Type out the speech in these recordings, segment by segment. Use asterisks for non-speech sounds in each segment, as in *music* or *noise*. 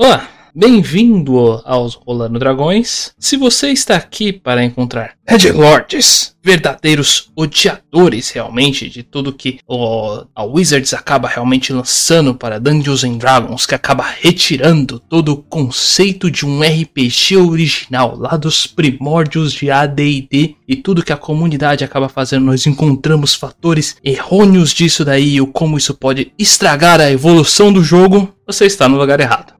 Olá, bem-vindo aos Rolando Dragões. Se você está aqui para encontrar Lords, verdadeiros odiadores realmente de tudo que o, a Wizards acaba realmente lançando para Dungeons and Dragons, que acaba retirando todo o conceito de um RPG original lá dos primórdios de AD&D e tudo que a comunidade acaba fazendo, nós encontramos fatores errôneos disso daí e como isso pode estragar a evolução do jogo, você está no lugar errado.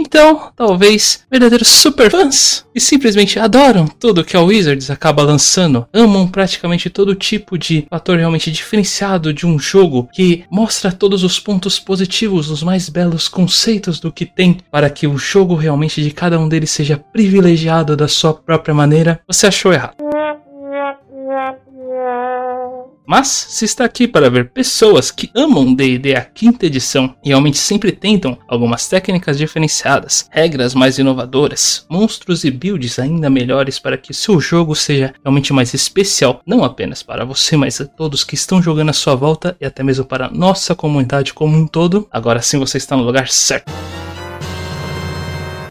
Então, talvez verdadeiros superfãs que simplesmente adoram tudo que a Wizards acaba lançando, amam praticamente todo tipo de fator realmente diferenciado de um jogo que mostra todos os pontos positivos, os mais belos conceitos do que tem para que o jogo realmente de cada um deles seja privilegiado da sua própria maneira, você achou errado. *laughs* Mas se está aqui para ver pessoas que amam D&D a quinta edição e realmente sempre tentam algumas técnicas diferenciadas, regras mais inovadoras, monstros e builds ainda melhores para que seu jogo seja realmente mais especial, não apenas para você, mas a todos que estão jogando à sua volta e até mesmo para a nossa comunidade como um todo, agora sim você está no lugar certo.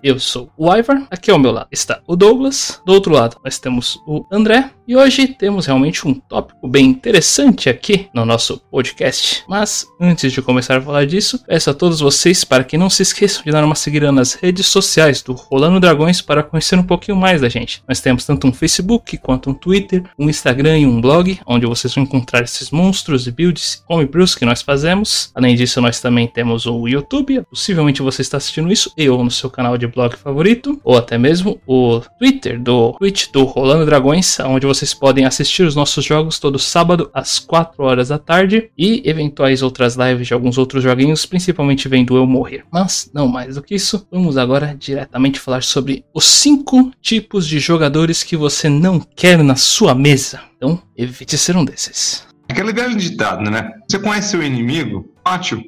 Eu sou o Ivar, aqui ao meu lado está o Douglas, do outro lado nós temos o André, e hoje temos realmente um tópico bem interessante aqui no nosso podcast. Mas antes de começar a falar disso, peço a todos vocês para que não se esqueçam de dar uma seguida nas redes sociais do Rolando Dragões para conhecer um pouquinho mais da gente. Nós temos tanto um Facebook quanto um Twitter, um Instagram e um blog, onde vocês vão encontrar esses monstros e builds homebrews que nós fazemos. Além disso, nós também temos o YouTube, possivelmente você está assistindo isso, eu no seu canal de blog favorito, ou até mesmo o Twitter do Twitch do Rolando Dragões, onde vocês podem assistir os nossos jogos todo sábado às 4 horas da tarde e eventuais outras lives de alguns outros joguinhos, principalmente vendo eu morrer. Mas não mais do que isso, vamos agora diretamente falar sobre os 5 tipos de jogadores que você não quer na sua mesa. Então, evite ser um desses. Aquele velho ditado, né? Você conhece seu inimigo? Mate-o.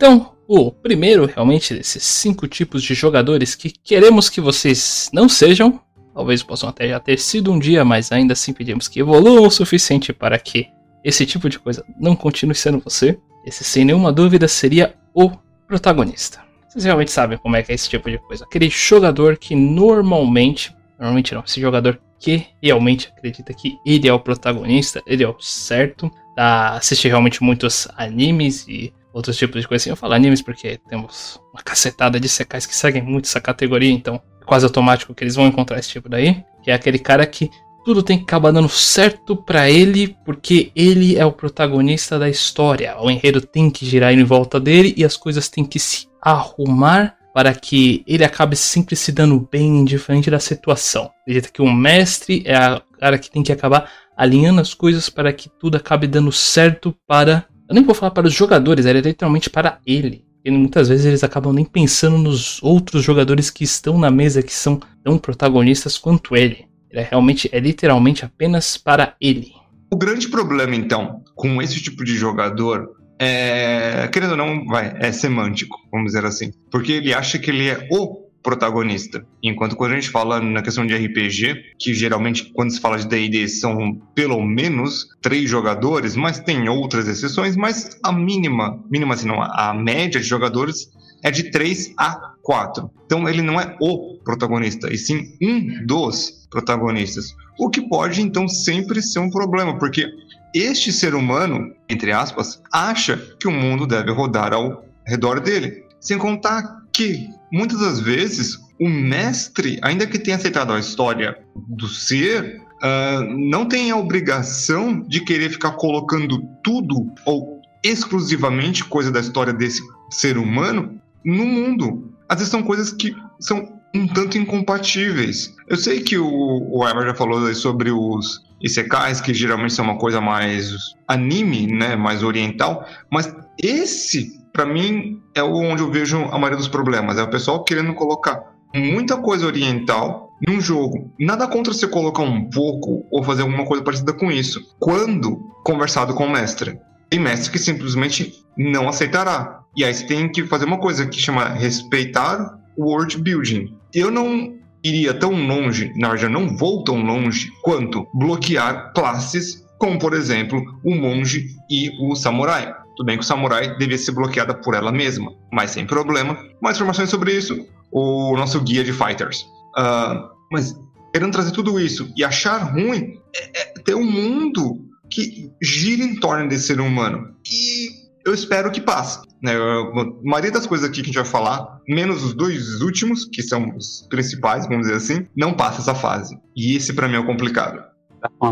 Então, o primeiro realmente desses cinco tipos de jogadores que queremos que vocês não sejam, talvez possam até já ter sido um dia, mas ainda assim pedimos que evoluam o suficiente para que esse tipo de coisa não continue sendo você. Esse, sem nenhuma dúvida, seria o protagonista. Vocês realmente sabem como é que é esse tipo de coisa. Aquele jogador que normalmente, normalmente não, esse jogador que realmente acredita que ele é o protagonista, ele é o certo, tá, assiste realmente muitos animes e outros tipos de coisa assim. Eu falo animes porque temos uma cacetada de secais que seguem muito essa categoria, então é quase automático que eles vão encontrar esse tipo daí. Que é aquele cara que tudo tem que acabar dando certo para ele, porque ele é o protagonista da história. O enredo tem que girar em volta dele e as coisas têm que se arrumar para que ele acabe sempre se dando bem, indiferente da situação. Acredita que o mestre é o cara que tem que acabar alinhando as coisas para que tudo acabe dando certo para eu nem vou falar para os jogadores, é literalmente para ele. E muitas vezes eles acabam nem pensando nos outros jogadores que estão na mesa que são tão protagonistas quanto ele. Ele é realmente, é literalmente apenas para ele. O grande problema, então, com esse tipo de jogador é, querendo ou não, vai, é semântico, vamos dizer assim. Porque ele acha que ele é o protagonista. Enquanto quando a gente fala na questão de RPG, que geralmente quando se fala de D&D são pelo menos três jogadores, mas tem outras exceções, mas a mínima, mínima assim não, a média de jogadores é de 3 a 4. Então ele não é o protagonista, e sim um dos protagonistas. O que pode então sempre ser um problema, porque este ser humano, entre aspas, acha que o mundo deve rodar ao redor dele. Sem contar que muitas das vezes o mestre, ainda que tenha aceitado a história do ser, uh, não tem a obrigação de querer ficar colocando tudo ou exclusivamente coisa da história desse ser humano no mundo. Às vezes são coisas que são um tanto incompatíveis. Eu sei que o, o Ever já falou sobre os isekais, que geralmente são uma coisa mais anime, né, mais oriental, mas esse para mim, é onde eu vejo a maioria dos problemas. É o pessoal querendo colocar muita coisa oriental num jogo. Nada contra você colocar um pouco ou fazer alguma coisa parecida com isso. Quando conversado com o mestre. Tem mestre que simplesmente não aceitará. E aí você tem que fazer uma coisa que chama respeitar o world building. Eu não iria tão longe, na verdade, eu não vou tão longe quanto bloquear classes como por exemplo o monge e o samurai. Tudo bem que o samurai devia ser bloqueada por ela mesma, mas sem problema. Mais informações sobre isso, o nosso guia de fighters. Uh, mas querendo trazer tudo isso e achar ruim é, é ter um mundo que gira em torno desse ser humano. E eu espero que passe. Né? A maioria das coisas aqui que a gente vai falar, menos os dois últimos, que são os principais, vamos dizer assim, não passa essa fase. E esse para mim é o complicado.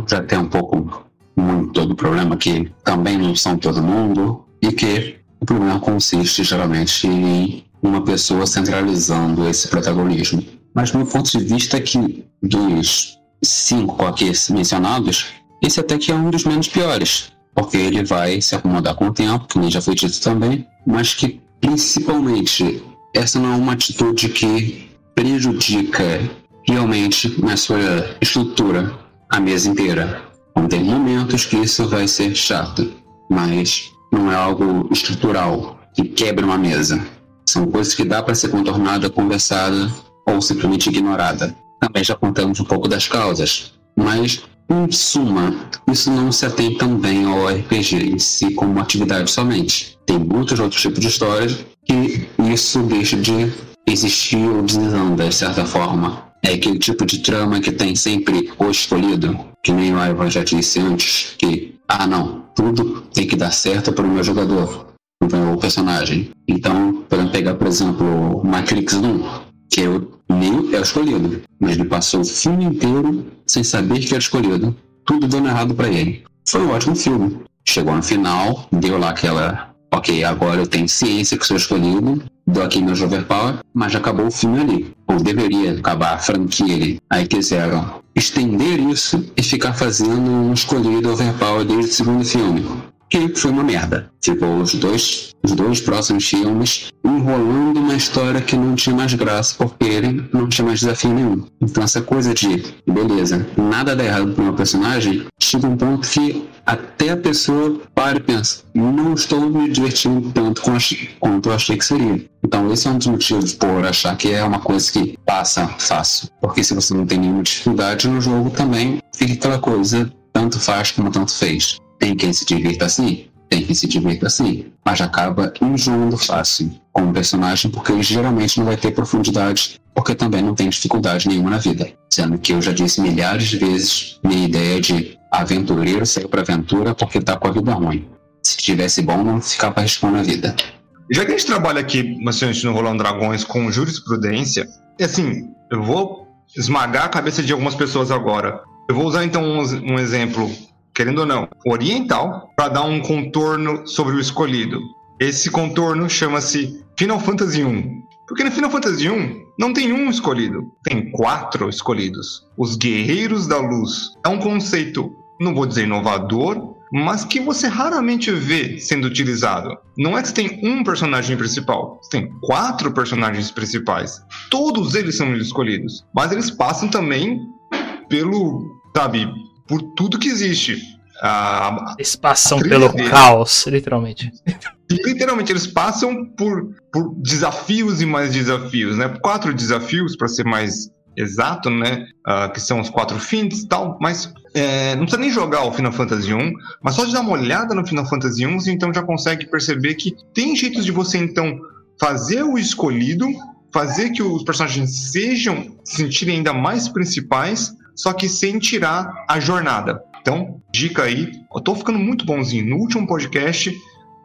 Já tem um pouco muito do problema que também não são todo mundo e que o problema consiste geralmente em uma pessoa centralizando esse protagonismo. Mas do ponto de vista que dos cinco aqui mencionados, esse até que é um dos menos piores, porque ele vai se acomodar com o tempo, que já foi dito também, mas que principalmente essa não é uma atitude que prejudica realmente na sua estrutura a mesa inteira. Tem momentos que isso vai ser chato, mas não é algo estrutural que quebra uma mesa. São coisas que dá para ser contornada, conversada ou simplesmente ignorada. Também já contamos um pouco das causas, mas em suma, isso não se atém também ao RPG em si como atividade somente. Tem muitos outros tipos de histórias que isso deixa de existir ou desanda de certa forma. É aquele tipo de trama que tem sempre o escolhido, que nem o Ivan já disse antes, que, ah não, tudo tem que dar certo para o meu jogador, para o meu personagem. Então, para pegar, por exemplo, Matrix 1, que o Neo é o escolhido, mas ele passou o filme inteiro sem saber que era escolhido. Tudo dando errado para ele. Foi um ótimo filme. Chegou no final, deu lá aquela. Ok, agora eu tenho ciência que sou escolhido, dou aqui meu overpower, mas acabou o filme ali. Ou deveria acabar a franquia ali. Aí quiseram estender isso e ficar fazendo um escolhido overpower desde o segundo filme que foi uma merda. Tipo, os dois, os dois próximos filmes enrolando uma história que não tinha mais graça, porque ele não tinha mais desafio nenhum. Então essa coisa de, beleza, nada dá errado pro meu personagem, chega um ponto que até a pessoa para e pensa, não estou me divertindo tanto quanto eu achei que seria. Então esse é um dos motivos por achar que é uma coisa que passa fácil. Porque se você não tem nenhuma dificuldade no jogo também, fica aquela coisa, tanto faz como tanto fez. Tem quem se divirta assim? Tem quem se divirta assim. Mas acaba enjoando fácil com o personagem, porque ele geralmente não vai ter profundidade, porque também não tem dificuldade nenhuma na vida. Sendo que eu já disse milhares de vezes minha ideia de aventureiro sair pra aventura porque tá com a vida ruim. Se tivesse bom, não ficava arriscando a vida. Já que a gente trabalha aqui, bastante no Rolando Dragões, com jurisprudência, assim, eu vou esmagar a cabeça de algumas pessoas agora. Eu vou usar então um, um exemplo querendo ou não, oriental, para dar um contorno sobre o escolhido. Esse contorno chama-se Final Fantasy I. Porque no Final Fantasy I não tem um escolhido, tem quatro escolhidos. Os Guerreiros da Luz. É um conceito, não vou dizer inovador, mas que você raramente vê sendo utilizado. Não é que você tem um personagem principal, você tem quatro personagens principais. Todos eles são escolhidos, mas eles passam também pelo, sabe, por tudo que existe. A, eles passam pelo deles, caos, literalmente. Literalmente, eles passam por, por desafios e mais desafios, né? Quatro desafios, para ser mais exato, né? Uh, que são os quatro fins e tal, mas é, não precisa nem jogar o Final Fantasy 1, mas só de dar uma olhada no Final Fantasy 1, você então já consegue perceber que tem jeitos de você então fazer o escolhido, fazer que os personagens sejam sentirem ainda mais principais, só que sem tirar a jornada. Então, dica aí, eu tô ficando muito bonzinho. No último podcast,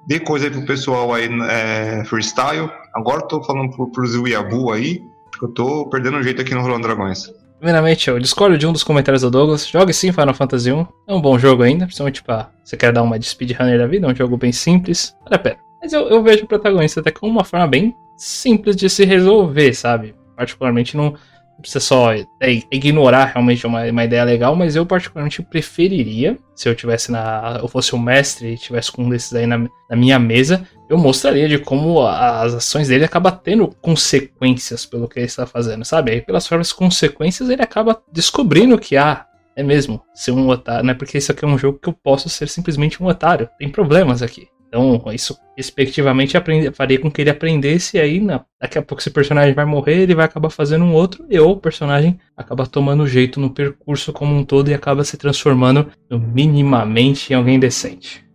dei coisa aí pro pessoal aí é, freestyle. Agora tô falando pro, pro Zuiabu aí, porque eu tô perdendo o jeito aqui no Rolando Dragões. Primeiramente, eu discordo de um dos comentários do Douglas. Jogue sim Final Fantasy 1. É um bom jogo ainda, principalmente pra você quer dar uma de speedrunner da vida, é um jogo bem simples. Vale a pena. Mas eu, eu vejo o protagonista até como uma forma bem simples de se resolver, sabe? Particularmente não precisa só é, ignorar realmente uma, uma ideia legal, mas eu particularmente preferiria, se eu tivesse na. eu fosse o mestre e tivesse com um desses aí na, na minha mesa, eu mostraria de como as ações dele acabam tendo consequências pelo que ele está fazendo, sabe? Aí pelas próprias consequências ele acaba descobrindo que, ah, é mesmo, ser um otário, não é porque isso aqui é um jogo que eu posso ser simplesmente um otário, tem problemas aqui. Então, isso respectivamente aprende, faria com que ele aprendesse e aí na, daqui a pouco esse personagem vai morrer, ele vai acabar fazendo um outro e ou o personagem acaba tomando jeito no percurso como um todo e acaba se transformando minimamente em alguém decente.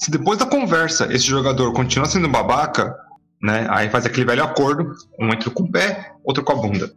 Se depois da conversa esse jogador continua sendo babaca, né? Aí faz aquele velho acordo, um entra com o pé, outro com a bunda.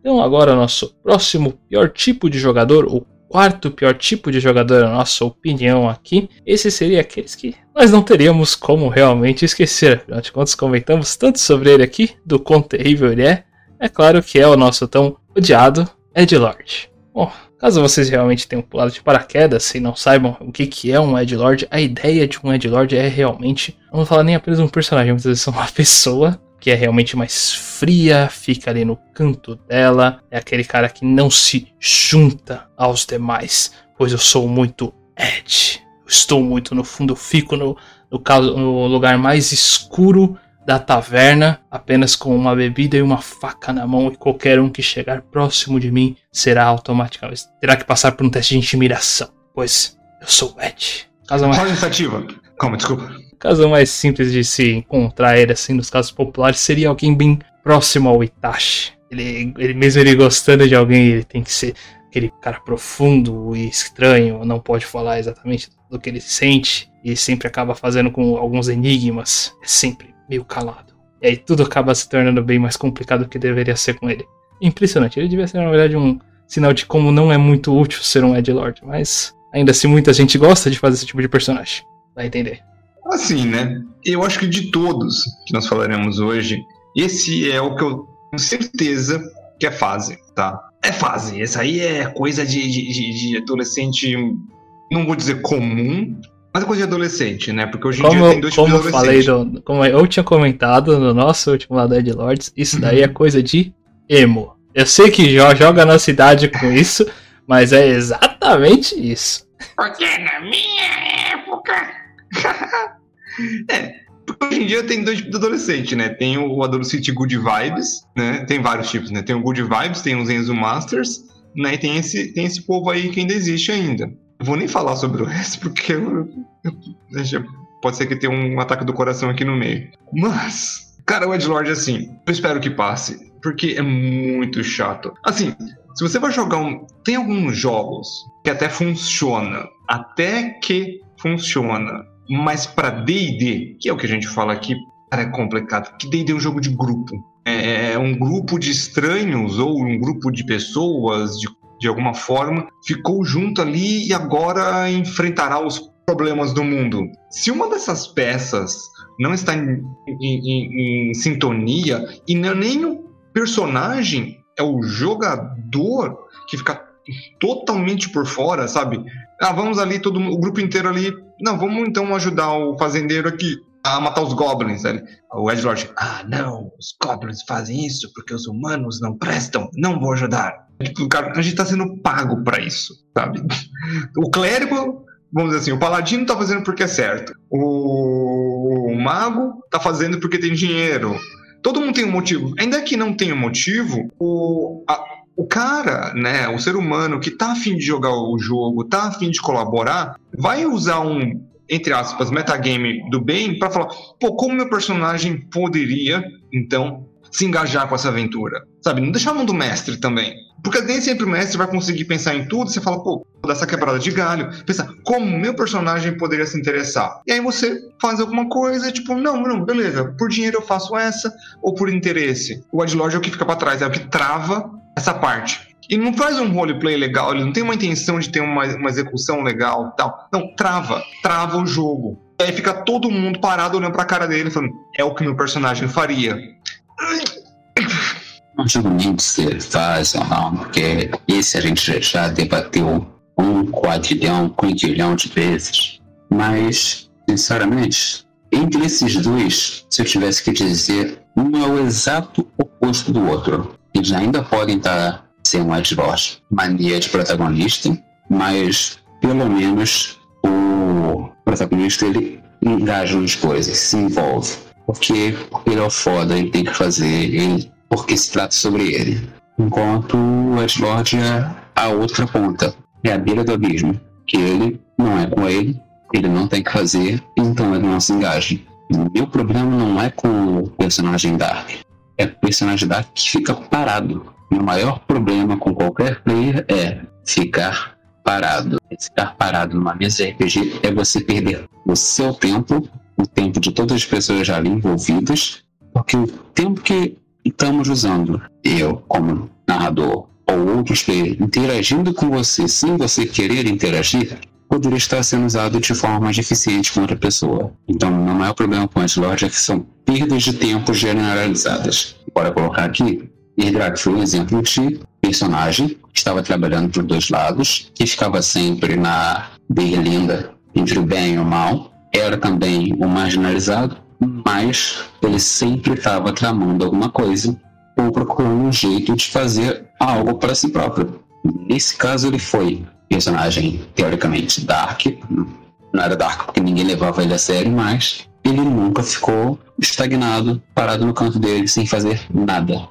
Então agora nosso próximo pior tipo de jogador, o quarto pior tipo de jogador, na nossa opinião aqui, esse seria aqueles que nós não teríamos como realmente esquecer. Afinal de contas, comentamos tanto sobre ele aqui, do quão terrível ele é. É claro que é o nosso tão odiado Edgelord. Bom, caso vocês realmente tenham pulado de paraquedas e não saibam o que, que é um Edgelord, a ideia de um Edgelord é realmente, não vou falar nem apenas um personagem, mas vezes uma *laughs* pessoa que é realmente mais fria, fica ali no canto dela, é aquele cara que não se junta aos demais, pois eu sou muito Ed. estou muito no fundo, fico no, no, no lugar mais escuro da taverna, apenas com uma bebida e uma faca na mão, e qualquer um que chegar próximo de mim será automaticamente. terá que passar por um teste de intimidação, pois eu sou Ed. Caso mais... Qual iniciativa? Calma, desculpa. Caso mais simples de se encontrar ele assim nos casos populares seria alguém bem próximo ao Itachi. Ele, ele mesmo ele gostando de alguém, ele tem que ser aquele cara profundo e estranho, não pode falar exatamente do que ele sente e sempre acaba fazendo com alguns enigmas, é sempre meio calado. E aí tudo acaba se tornando bem mais complicado do que deveria ser com ele. Impressionante, ele devia ser na verdade um sinal de como não é muito útil ser um Edgelord, mas ainda assim muita gente gosta de fazer esse tipo de personagem. Vai entender. Assim, né? Eu acho que de todos que nós falaremos hoje, esse é o que eu tenho certeza que é fase, tá? É fase. Essa aí é coisa de, de, de adolescente, não vou dizer comum, mas é coisa de adolescente, né? Porque hoje em como, dia tem dois tipos de. Falei do, como eu tinha comentado no nosso último lado Ed Lords, isso daí é coisa de emo. Eu sei que joga na cidade com *laughs* isso, mas é exatamente isso. Porque na minha época *laughs* é, hoje em dia tem dois tipos de adolescente, né? Tem o adolescente good vibes, né? Tem vários tipos, né? Tem o good vibes, tem os Enzo Masters, né? E tem esse, tem esse povo aí que ainda existe ainda. vou nem falar sobre o resto, *laughs* porque eu, eu, pode ser que tenha um ataque do coração aqui no meio. Mas, cara, o Edgelord, assim, eu espero que passe, porque é muito chato. Assim, se você vai jogar um. Tem alguns jogos que até funciona. Até que funciona. Mas para D&D, que é o que a gente fala aqui, cara, é complicado. Que D&D é um jogo de grupo. É, é um grupo de estranhos ou um grupo de pessoas, de, de alguma forma, ficou junto ali e agora enfrentará os problemas do mundo. Se uma dessas peças não está em, em, em, em sintonia e não, nem o personagem é o jogador que fica totalmente por fora, sabe? Ah, vamos ali, todo o grupo inteiro ali. Não, vamos então ajudar o fazendeiro aqui a matar os goblins. Sabe? O Ed ah, não, os goblins fazem isso porque os humanos não prestam, não vou ajudar. Tipo, cara, a gente tá sendo pago para isso, sabe? *laughs* O clérigo, vamos dizer assim, o paladino tá fazendo porque é certo. O, o mago tá fazendo porque tem dinheiro. Todo mundo tem um motivo. Ainda que não tenha motivo, o, a, o cara, né, o ser humano que tá afim de jogar o jogo, tá afim de colaborar, vai usar um, entre aspas, metagame do bem para falar, pô, como meu personagem poderia, então, se engajar com essa aventura? Sabe, não deixar a mão do mestre também. Porque nem sempre o mestre vai conseguir pensar em tudo, você fala, pô, vou dar essa quebrada de galho, pensa, como meu personagem poderia se interessar? E aí você faz alguma coisa, tipo, não, não, beleza, por dinheiro eu faço essa, ou por interesse. O Adlord é o que fica para trás, é o que trava essa parte. Ele não faz um roleplay legal, ele não tem uma intenção de ter uma, uma execução legal tal. Não, trava, trava o jogo. E aí fica todo mundo parado olhando pra cara dele falando, é o que meu personagem faria. Não digo nem se ele faz ou não, porque esse a gente já debateu um quadrilhão, quintilhão de vezes. Mas, sinceramente, entre esses dois, se eu tivesse que dizer, um é o exato oposto do outro eles ainda podem estar ser um advogado, mania de protagonista, mas pelo menos o protagonista ele engaja nas coisas, se envolve. Porque, porque ele é o foda, ele tem que fazer, ele, porque se trata sobre ele. Enquanto o Edgelord é a outra ponta, é a beira do abismo, que ele não é com ele, ele não tem que fazer, então ele não se engaja. Meu problema não é com o personagem Dark, é o personagem que fica parado. Meu maior problema com qualquer player é ficar parado. Ficar parado numa mesa de RPG é você perder o seu tempo, o tempo de todas as pessoas ali envolvidas, porque o tempo que estamos usando, eu como narrador ou outros players interagindo com você sem você querer interagir, poderia estar sendo usado de forma mais eficiente com outra pessoa. Então, o meu maior problema com Edgelord é que são perdas de tempo generalizadas. Bora colocar aqui, Herdrak foi um exemplo de personagem que estava trabalhando por dois lados, que ficava sempre na berlinda entre o bem e o mal, era também o marginalizado, mas ele sempre estava tramando alguma coisa ou procurando um jeito de fazer algo para si próprio. Nesse caso, ele foi personagem teoricamente dark, não era dark porque ninguém levava ele a sério, mas ele nunca ficou estagnado, parado no canto dele sem fazer nada.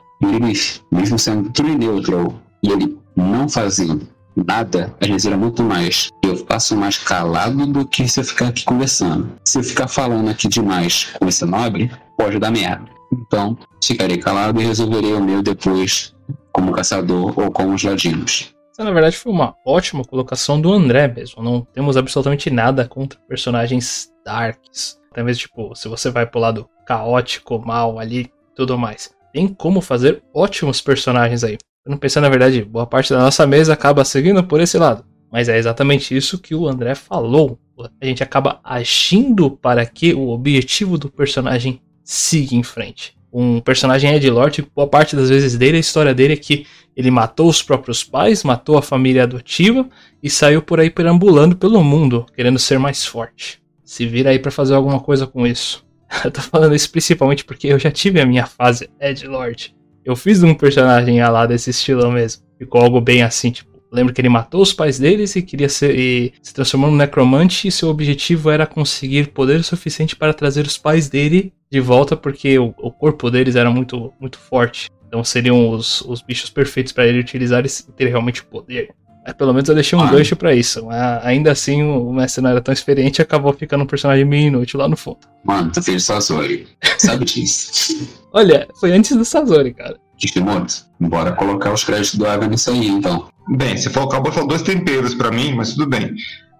Mesmo sendo true neutral e ele não fazendo nada, às vezes era muito mais. Eu passo mais calado do que se eu ficar aqui conversando. Se eu ficar falando aqui demais com esse nobre, pode dar merda. Então, ficarei calado e resolverei o meu depois como caçador ou com os ladinos. Essa, na verdade, foi uma ótima colocação do André mesmo. Não temos absolutamente nada contra personagens darks. Até mesmo, tipo, se você vai pro lado caótico, mal ali, tudo mais. Tem como fazer ótimos personagens aí. Eu não pensei, na verdade, boa parte da nossa mesa acaba seguindo por esse lado. Mas é exatamente isso que o André falou. A gente acaba agindo para que o objetivo do personagem siga em frente um personagem Ed Lord, boa parte das vezes dele, a história dele é que ele matou os próprios pais, matou a família adotiva e saiu por aí perambulando pelo mundo, querendo ser mais forte. Se vira aí para fazer alguma coisa com isso. *laughs* Eu tô falando isso principalmente porque eu já tive a minha fase Ed Lord. Eu fiz um personagem lá desse estilo mesmo. Ficou algo bem assim, tipo, lembro que ele matou os pais deles e queria ser e se transformou num necromante e seu objetivo era conseguir poder suficiente para trazer os pais dele de volta porque o, o corpo deles era muito, muito forte. Então seriam os, os bichos perfeitos para ele utilizar e ter realmente poder. Mas pelo menos eu deixei um ah. gancho para isso. Mas ainda assim, o mestre não era tão experiente e acabou ficando um personagem meio inútil lá no fundo. Mano, fez Sazori. Sabe disso? *laughs* Olha, foi antes do Sazori, cara. Kishimoto, bora colocar os créditos do Eva nisso aí, então. Bem, você falou, acabou de falar dois temperos para mim, mas tudo bem.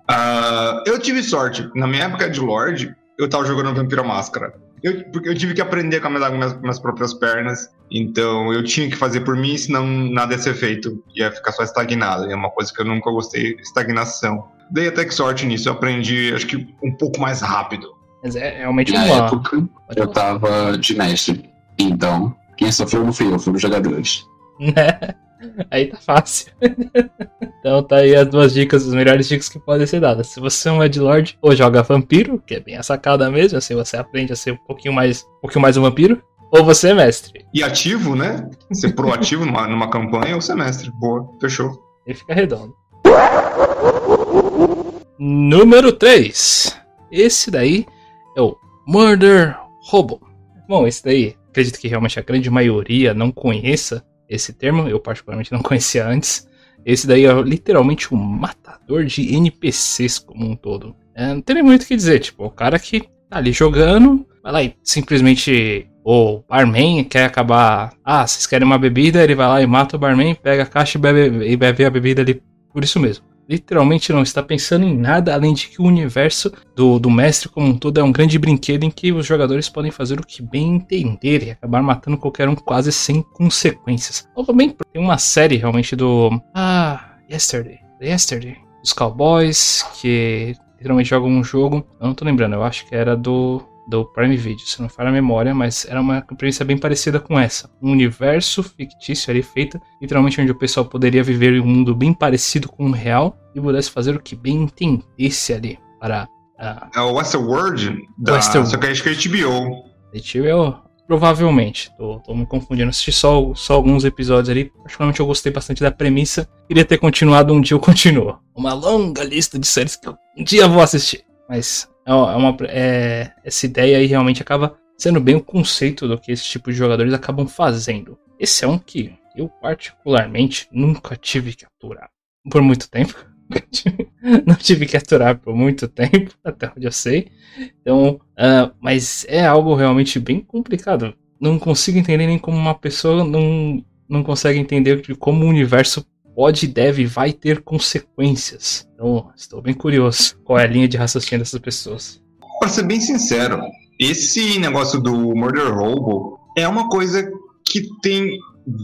Uh, eu tive sorte. Na minha época de Lorde, eu tava jogando Vampiro Máscara. Eu, porque eu tive que aprender a caminhar com minhas, minhas próprias pernas. Então eu tinha que fazer por mim, senão nada ia ser feito. Ia ficar só estagnado. E é uma coisa que eu nunca gostei, estagnação. Dei até que sorte nisso. Eu aprendi, acho que um pouco mais rápido. Mas é realmente Na uma... época, eu tava de mestre. Então, quem sofreu não fui eu, foram os jogadores. *laughs* Aí tá fácil. *laughs* então tá aí as duas dicas, as melhores dicas que podem ser dadas. Se você é um Edlord ou joga vampiro, que é bem a sacada mesmo, assim você aprende a ser um pouquinho mais, um pouquinho mais um vampiro, ou você é mestre. E ativo, né? Ser proativo numa, numa campanha ou ser mestre. Boa, fechou. E fica redondo. Número 3. Esse daí é o Murder Robo. Bom, esse daí, acredito que realmente a grande maioria não conheça esse termo, eu particularmente não *laughs* conhecia antes. Esse daí é literalmente um matador de NPCs como um todo. É, não tem muito o que dizer, tipo, o cara que tá ali jogando, vai lá e simplesmente o barman quer acabar. Ah, vocês querem uma bebida? Ele vai lá e mata o barman, pega a caixa e bebe, e bebe a bebida ali por isso mesmo literalmente não está pensando em nada além de que o universo do, do mestre como um todo é um grande brinquedo em que os jogadores podem fazer o que bem entender e acabar matando qualquer um quase sem consequências. Ou também tem uma série realmente do. Ah, Yesterday. Yesterday. Dos Cowboys, que literalmente jogam um jogo. Eu não tô lembrando, eu acho que era do do Prime Video, se não falha a memória, mas era uma premissa bem parecida com essa. Um universo fictício ali feito, literalmente onde o pessoal poderia viver em um mundo bem parecido com o real e pudesse fazer o que bem entendesse ali para... É o Westworld, da... Westworld. só que acho que é HBO. HBO, provavelmente. Tô, tô, me confundindo. Assisti só, só alguns episódios ali. Particularmente eu gostei bastante da premissa. Queria ter continuado, um dia eu continuo. Uma longa lista de séries que eu um dia vou assistir. Mas é uma, é, essa ideia aí realmente acaba sendo bem o conceito do que esse tipo de jogadores acabam fazendo. Esse é um que eu particularmente nunca tive que aturar por muito tempo. *laughs* não tive que aturar por muito tempo, *laughs* até onde eu sei. Então, uh, mas é algo realmente bem complicado. Não consigo entender nem como uma pessoa não, não consegue entender de como o universo pode, deve e vai ter consequências. Então, estou bem curioso qual é a linha de raciocínio dessas pessoas. Para ser bem sincero, esse negócio do Murder Robo é uma coisa que tem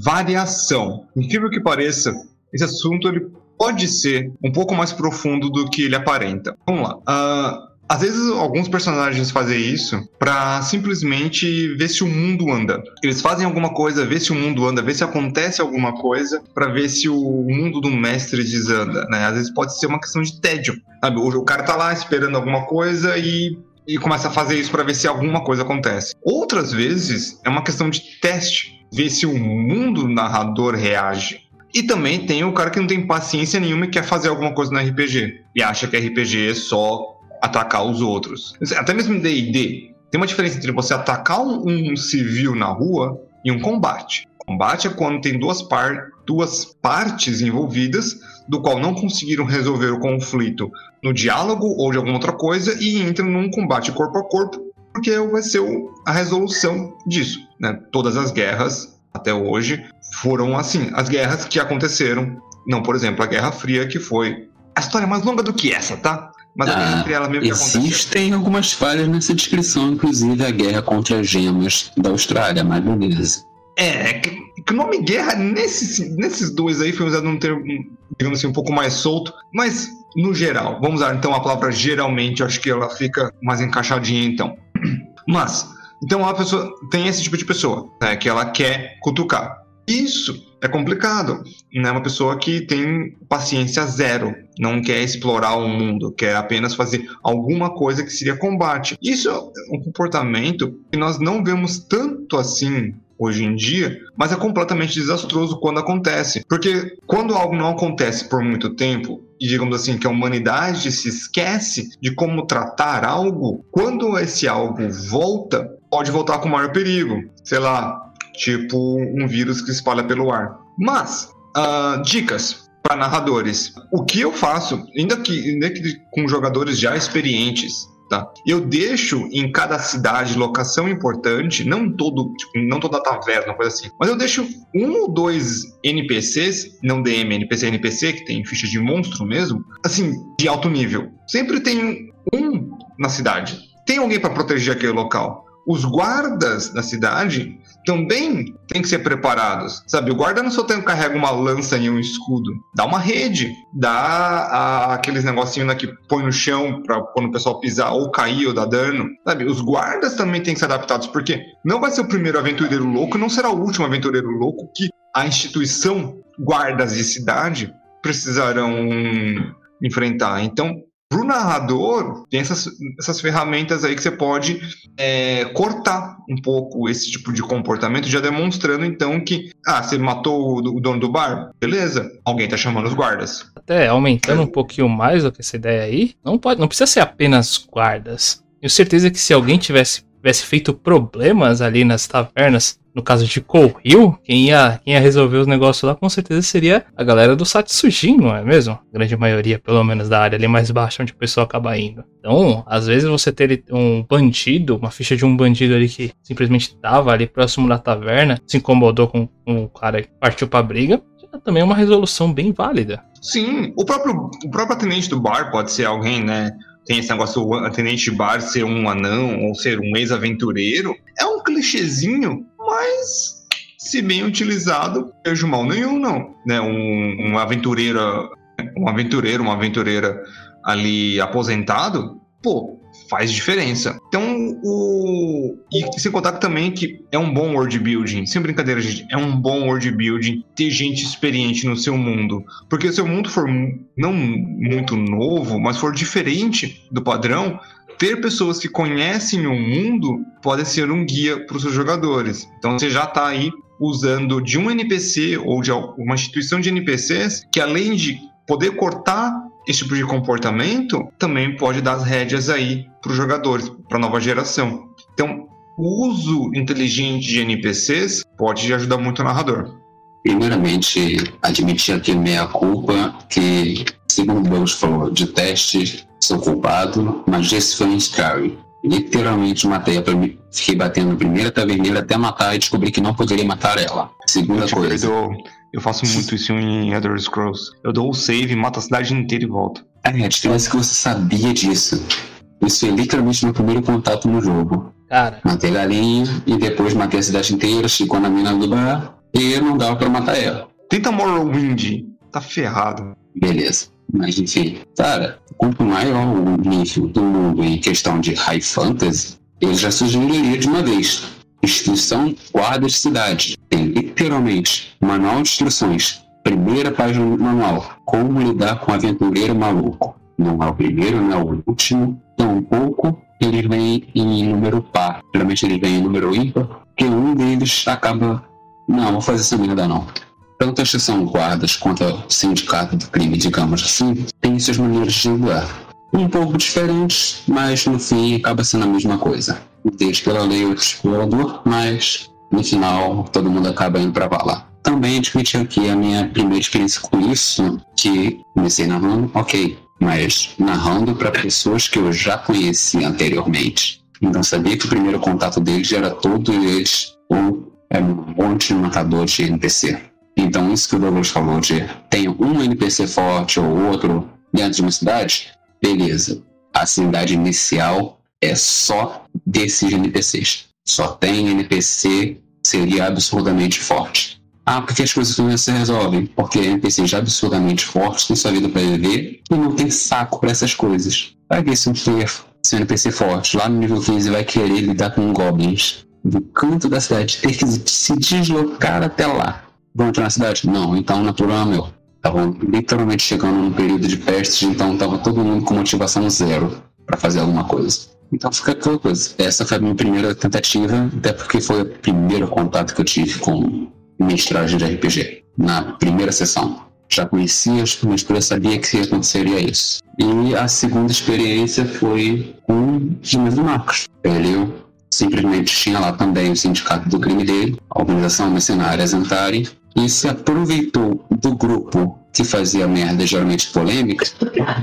variação. Incrível que pareça, esse assunto ele pode ser um pouco mais profundo do que ele aparenta. Vamos lá. Uh, às vezes, alguns personagens fazem isso para simplesmente ver se o mundo anda. Eles fazem alguma coisa, ver se o mundo anda, ver se acontece alguma coisa, para ver se o mundo do mestre desanda, né? Às vezes pode ser uma questão de tédio. Sabe? O cara tá lá esperando alguma coisa e e começa a fazer isso para ver se alguma coisa acontece. Outras vezes é uma questão de teste, ver se o mundo narrador reage. E também tem o cara que não tem paciência nenhuma e quer fazer alguma coisa no RPG e acha que RPG é só atacar os outros. Até mesmo em D&D, tem uma diferença entre você atacar um, civil na rua e um combate. Combate é quando tem duas, par duas partes envolvidas, do qual não conseguiram resolver o conflito no diálogo ou de alguma outra coisa e entram num combate corpo a corpo, porque vai ser a resolução disso. Né? Todas as guerras até hoje foram assim. As guerras que aconteceram, não, por exemplo, a Guerra Fria, que foi a história mais longa do que essa, tá? Mas ah, entre ela mesmo Existem algumas falhas nessa descrição, inclusive a guerra contra as gemas da Austrália, mas beleza. É, é, que, que o nome guerra nesses, nesses dois aí foi usado num termo, digamos assim, um pouco mais solto, mas no geral, vamos usar então a palavra geralmente, acho que ela fica mais encaixadinha então. *clears throat* Mas, então a pessoa tem esse tipo de pessoa, né, que ela quer cutucar. Isso é complicado. Né? Uma pessoa que tem paciência zero, não quer explorar o mundo, quer apenas fazer alguma coisa que seria combate. Isso é um comportamento que nós não vemos tanto assim hoje em dia, mas é completamente desastroso quando acontece. Porque quando algo não acontece por muito tempo, e digamos assim, que a humanidade se esquece de como tratar algo, quando esse algo volta, pode voltar com maior perigo. Sei lá, tipo um vírus que espalha pelo ar. Mas, uh, dicas para narradores. O que eu faço, ainda que, ainda que com jogadores já experientes, tá? Eu deixo em cada cidade, locação importante, não todo, tipo, não toda taverna, coisa assim, mas eu deixo um ou dois NPCs, não DM, NPC, NPC, que tem ficha de monstro mesmo, assim, de alto nível. Sempre tem um na cidade. Tem alguém para proteger aquele local. Os guardas da cidade também tem que ser preparados. Sabe, o guarda não só tem, carrega uma lança e um escudo, dá uma rede, dá a, aqueles negocinhos que põe no chão para quando o pessoal pisar ou cair ou dar dano. Sabe, os guardas também têm que ser adaptados, porque não vai ser o primeiro aventureiro louco, não será o último aventureiro louco que a instituição guardas de cidade precisarão enfrentar. Então, para o narrador, tem essas, essas ferramentas aí que você pode é, cortar um pouco esse tipo de comportamento, já demonstrando então que, ah, você matou o, o dono do bar? Beleza, alguém tá chamando os guardas. Até aumentando um pouquinho mais do que essa ideia aí, não, pode, não precisa ser apenas guardas. Tenho certeza que se alguém tivesse, tivesse feito problemas ali nas tavernas, no caso de Hill, quem ia, quem ia resolver os negócios lá com certeza seria a galera do Satsujin, não é mesmo? A grande maioria, pelo menos, da área ali mais baixa onde o pessoal acaba indo. Então, às vezes você ter um bandido, uma ficha de um bandido ali que simplesmente tava ali próximo da taverna, se incomodou com, com o cara que partiu pra briga, é também uma resolução bem válida. Sim, o próprio, o próprio atendente do bar pode ser alguém, né? Tem esse negócio do atendente bar ser um anão ou ser um ex-aventureiro. É um clichêzinho mas se bem utilizado, vejo mal nenhum, não. Né? Um, um aventureira, um aventureiro, uma aventureira ali aposentado, pô, faz diferença. Então, o. E sem contar também que é um bom world building. Sem brincadeira, gente. É um bom world building ter gente experiente no seu mundo. Porque se o mundo for não muito novo, mas for diferente do padrão, ter pessoas que conhecem o mundo pode ser um guia para os seus jogadores. Então você já está aí usando de um NPC ou de uma instituição de NPCs que além de poder cortar esse tipo de comportamento, também pode dar as rédeas aí para os jogadores, para a nova geração. Então, o uso inteligente de NPCs pode ajudar muito o narrador. Primeiramente, admitir aqui meia culpa que segundo Deus falou, de teste, sou culpado, mas esse foi um Skyrim. Literalmente matei a fiquei batendo a primeira taverneira até matar e descobri que não poderia matar ela. Segunda eu, coisa. Eu, eu faço muito isso em Elder Scrolls. Eu dou o save, mato a cidade inteira e volto. É, a diferença é que você sabia disso. Isso foi literalmente meu primeiro contato no jogo. Cara. Matei galinha e depois matei a cidade inteira, chegou na mina do bar e não dava pra matar ela. Tenta Morrowind, tá ferrado. Beleza. Mas enfim, cara, quanto maior o nível do mundo em questão de high fantasy, ele já sugeriria de uma vez. Instrução guarda de cidade. Tem literalmente manual de instruções. Primeira página do manual. Como lidar com aventureiro maluco. Não é o primeiro, não é o último. Tampouco ele vem em número par. Geralmente ele vem em número ímpar, porque um deles acaba. Não, vou fazer essa merda não tanto a estação guardas quanto o sindicato do crime, digamos assim, têm suas maneiras de julgar. Um pouco diferentes, mas no fim acaba sendo a mesma coisa. Desde pela lei outro explorador, mas no final todo mundo acaba indo pra vala. Também admiti aqui a minha primeira experiência com isso, que comecei narrando, ok, mas narrando para pessoas que eu já conhecia anteriormente. Então sabia que o primeiro contato deles era todos eles um, é um monte de matador de NPC. Então, isso que o Douglas falou de tem um NPC forte ou outro dentro de uma cidade, beleza. A cidade inicial é só desses NPCs. Só tem NPC seria absurdamente forte. Ah, porque as coisas não se resolvem? Porque NPCs absurdamente fortes têm sua vida para viver e não tem saco para essas coisas. Vai ver se um player, se um NPC forte lá no nível 15 vai querer lidar com goblins do canto da cidade, ter que se deslocar até lá Vão entrar na cidade? Não, então é problema meu. Estavam literalmente chegando num período de pestes, então tava todo mundo com motivação zero para fazer alguma coisa. Então fica aquela coisa. Essa foi a minha primeira tentativa, até porque foi o primeiro contato que eu tive com mestragem de RPG, na primeira sessão. Já conhecia, mas eu sabia que aconteceria isso. E a segunda experiência foi com meus Marcos. Ele simplesmente tinha lá também o sindicato do crime dele, a organização mercenária Zentari, e se aproveitou do grupo que fazia merda geralmente polêmica,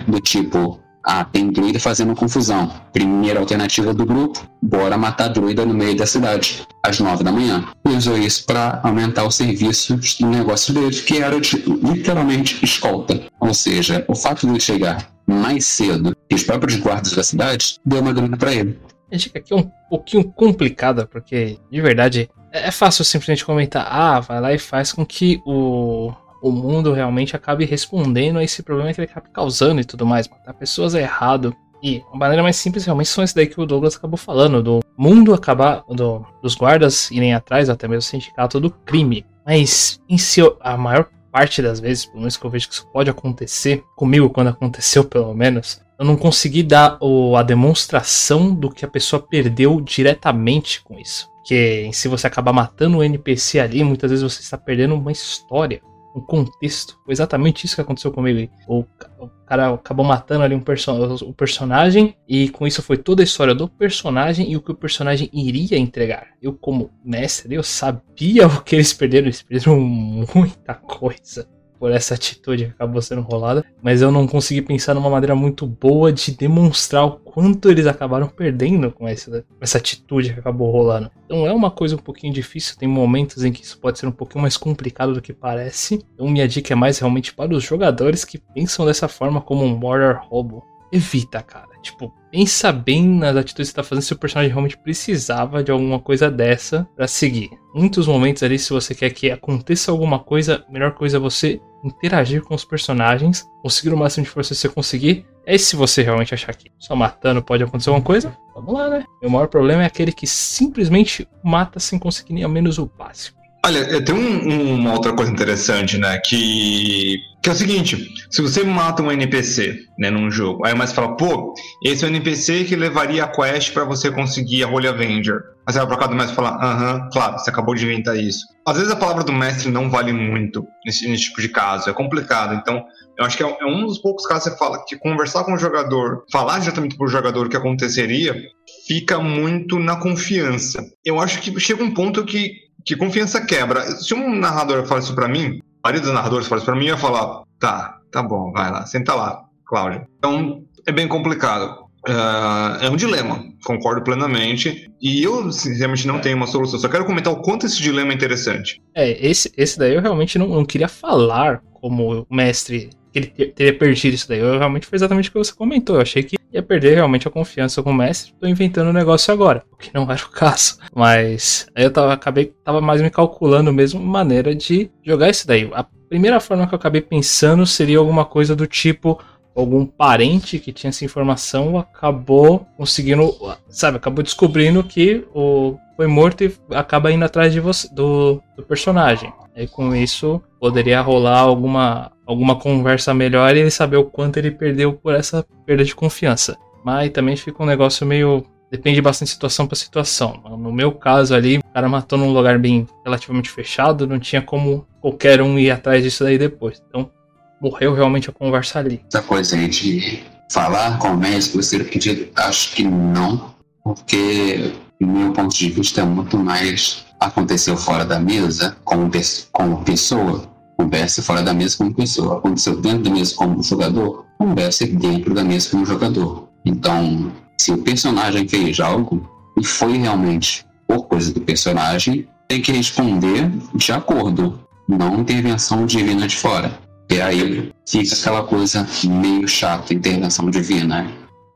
do tipo, ah, tem druida fazendo confusão. Primeira alternativa do grupo, bora matar druida no meio da cidade, às nove da manhã. E usou isso para aumentar o serviço do negócio dele, que era de, literalmente escolta. Ou seja, o fato de ele chegar mais cedo que os próprios guardas da cidade deu uma grana para ele. A dica aqui é um pouquinho complicada, porque de verdade é, é fácil simplesmente comentar, ah, vai lá e faz com que o, o mundo realmente acabe respondendo a esse problema que ele acaba causando e tudo mais. Matar pessoas é errado. E a maneira mais simples realmente são esse daí que o Douglas acabou falando, do mundo acabar, do, dos guardas irem atrás, até mesmo o sindicato do crime. Mas em si, a maior parte das vezes, pelo menos que eu vejo que isso pode acontecer, comigo quando aconteceu pelo menos, eu não consegui dar o, a demonstração do que a pessoa perdeu diretamente com isso. Porque se você acabar matando o NPC ali, muitas vezes você está perdendo uma história, um contexto. Foi exatamente isso que aconteceu comigo. O, o cara acabou matando ali um perso o personagem, e com isso foi toda a história do personagem e o que o personagem iria entregar. Eu, como mestre, eu sabia o que eles perderam. Eles perderam *laughs* muita coisa por essa atitude que acabou sendo rolada, mas eu não consegui pensar numa maneira muito boa de demonstrar o quanto eles acabaram perdendo com essa, essa atitude que acabou rolando. Então é uma coisa um pouquinho difícil, tem momentos em que isso pode ser um pouquinho mais complicado do que parece. Então minha dica é mais realmente para os jogadores que pensam dessa forma como um border roubo. Evita, cara. Tipo, pensa bem nas atitudes que tá fazendo se o personagem realmente precisava de alguma coisa dessa para seguir. Muitos momentos ali, se você quer que aconteça alguma coisa, a melhor coisa é você interagir com os personagens, conseguir o máximo de força que você conseguir. É se você realmente achar que só matando pode acontecer alguma coisa, vamos lá, né? O maior problema é aquele que simplesmente mata sem conseguir nem ao menos o básico. Olha, tem um, uma outra coisa interessante, né? Que, que é o seguinte: se você mata um NPC né, num jogo, aí mais fala, pô, esse é o NPC que levaria a quest para você conseguir a Holy Avenger. Aí você vai pra cá do mestre e fala, aham, claro, você acabou de inventar isso. Às vezes a palavra do mestre não vale muito nesse, nesse tipo de caso, é complicado. Então, eu acho que é, é um dos poucos casos que você fala que conversar com o jogador, falar diretamente pro jogador o que aconteceria, fica muito na confiança. Eu acho que chega um ponto que que confiança quebra. Se um narrador fala isso pra mim, a maioria dos narradores fala isso pra mim, eu ia falar, tá, Tá bom, vai lá, senta lá, Cláudia. Então, é bem complicado. Uh, é um dilema, concordo plenamente. E eu, sinceramente, não tenho uma solução. Só quero comentar o quanto esse dilema é interessante. É, esse, esse daí eu realmente não, não queria falar como mestre ele teria perdido isso daí. Eu realmente foi exatamente o que você comentou. Eu achei que ia perder realmente a confiança com o mestre. Tô inventando o um negócio agora, o que não era o caso. Mas eu tava, acabei, tava mais me calculando mesmo maneira de jogar isso daí. A primeira forma que eu acabei pensando seria alguma coisa do tipo algum parente que tinha essa informação acabou conseguindo, sabe, acabou descobrindo que o foi morto e acaba indo atrás de você, do, do personagem. E com isso poderia rolar alguma, alguma conversa melhor e ele saber o quanto ele perdeu por essa perda de confiança. Mas também fica um negócio meio. Depende bastante de situação para situação. No meu caso ali, o cara matou num lugar bem relativamente fechado, não tinha como qualquer um ir atrás disso daí depois. Então, morreu realmente a conversa ali. Essa coisa aí de falar com o médico, ser pedido, acho que não, porque, do meu ponto de vista, é muito mais aconteceu fora da mesa como, como pessoa, converse fora da mesa como pessoa. Aconteceu dentro da mesa como jogador, converse dentro da mesa como jogador. Então, se o personagem fez algo e foi realmente por coisa do personagem, tem que responder de acordo, não intervenção divina de fora. E aí fica aquela coisa meio chata, intervenção divina,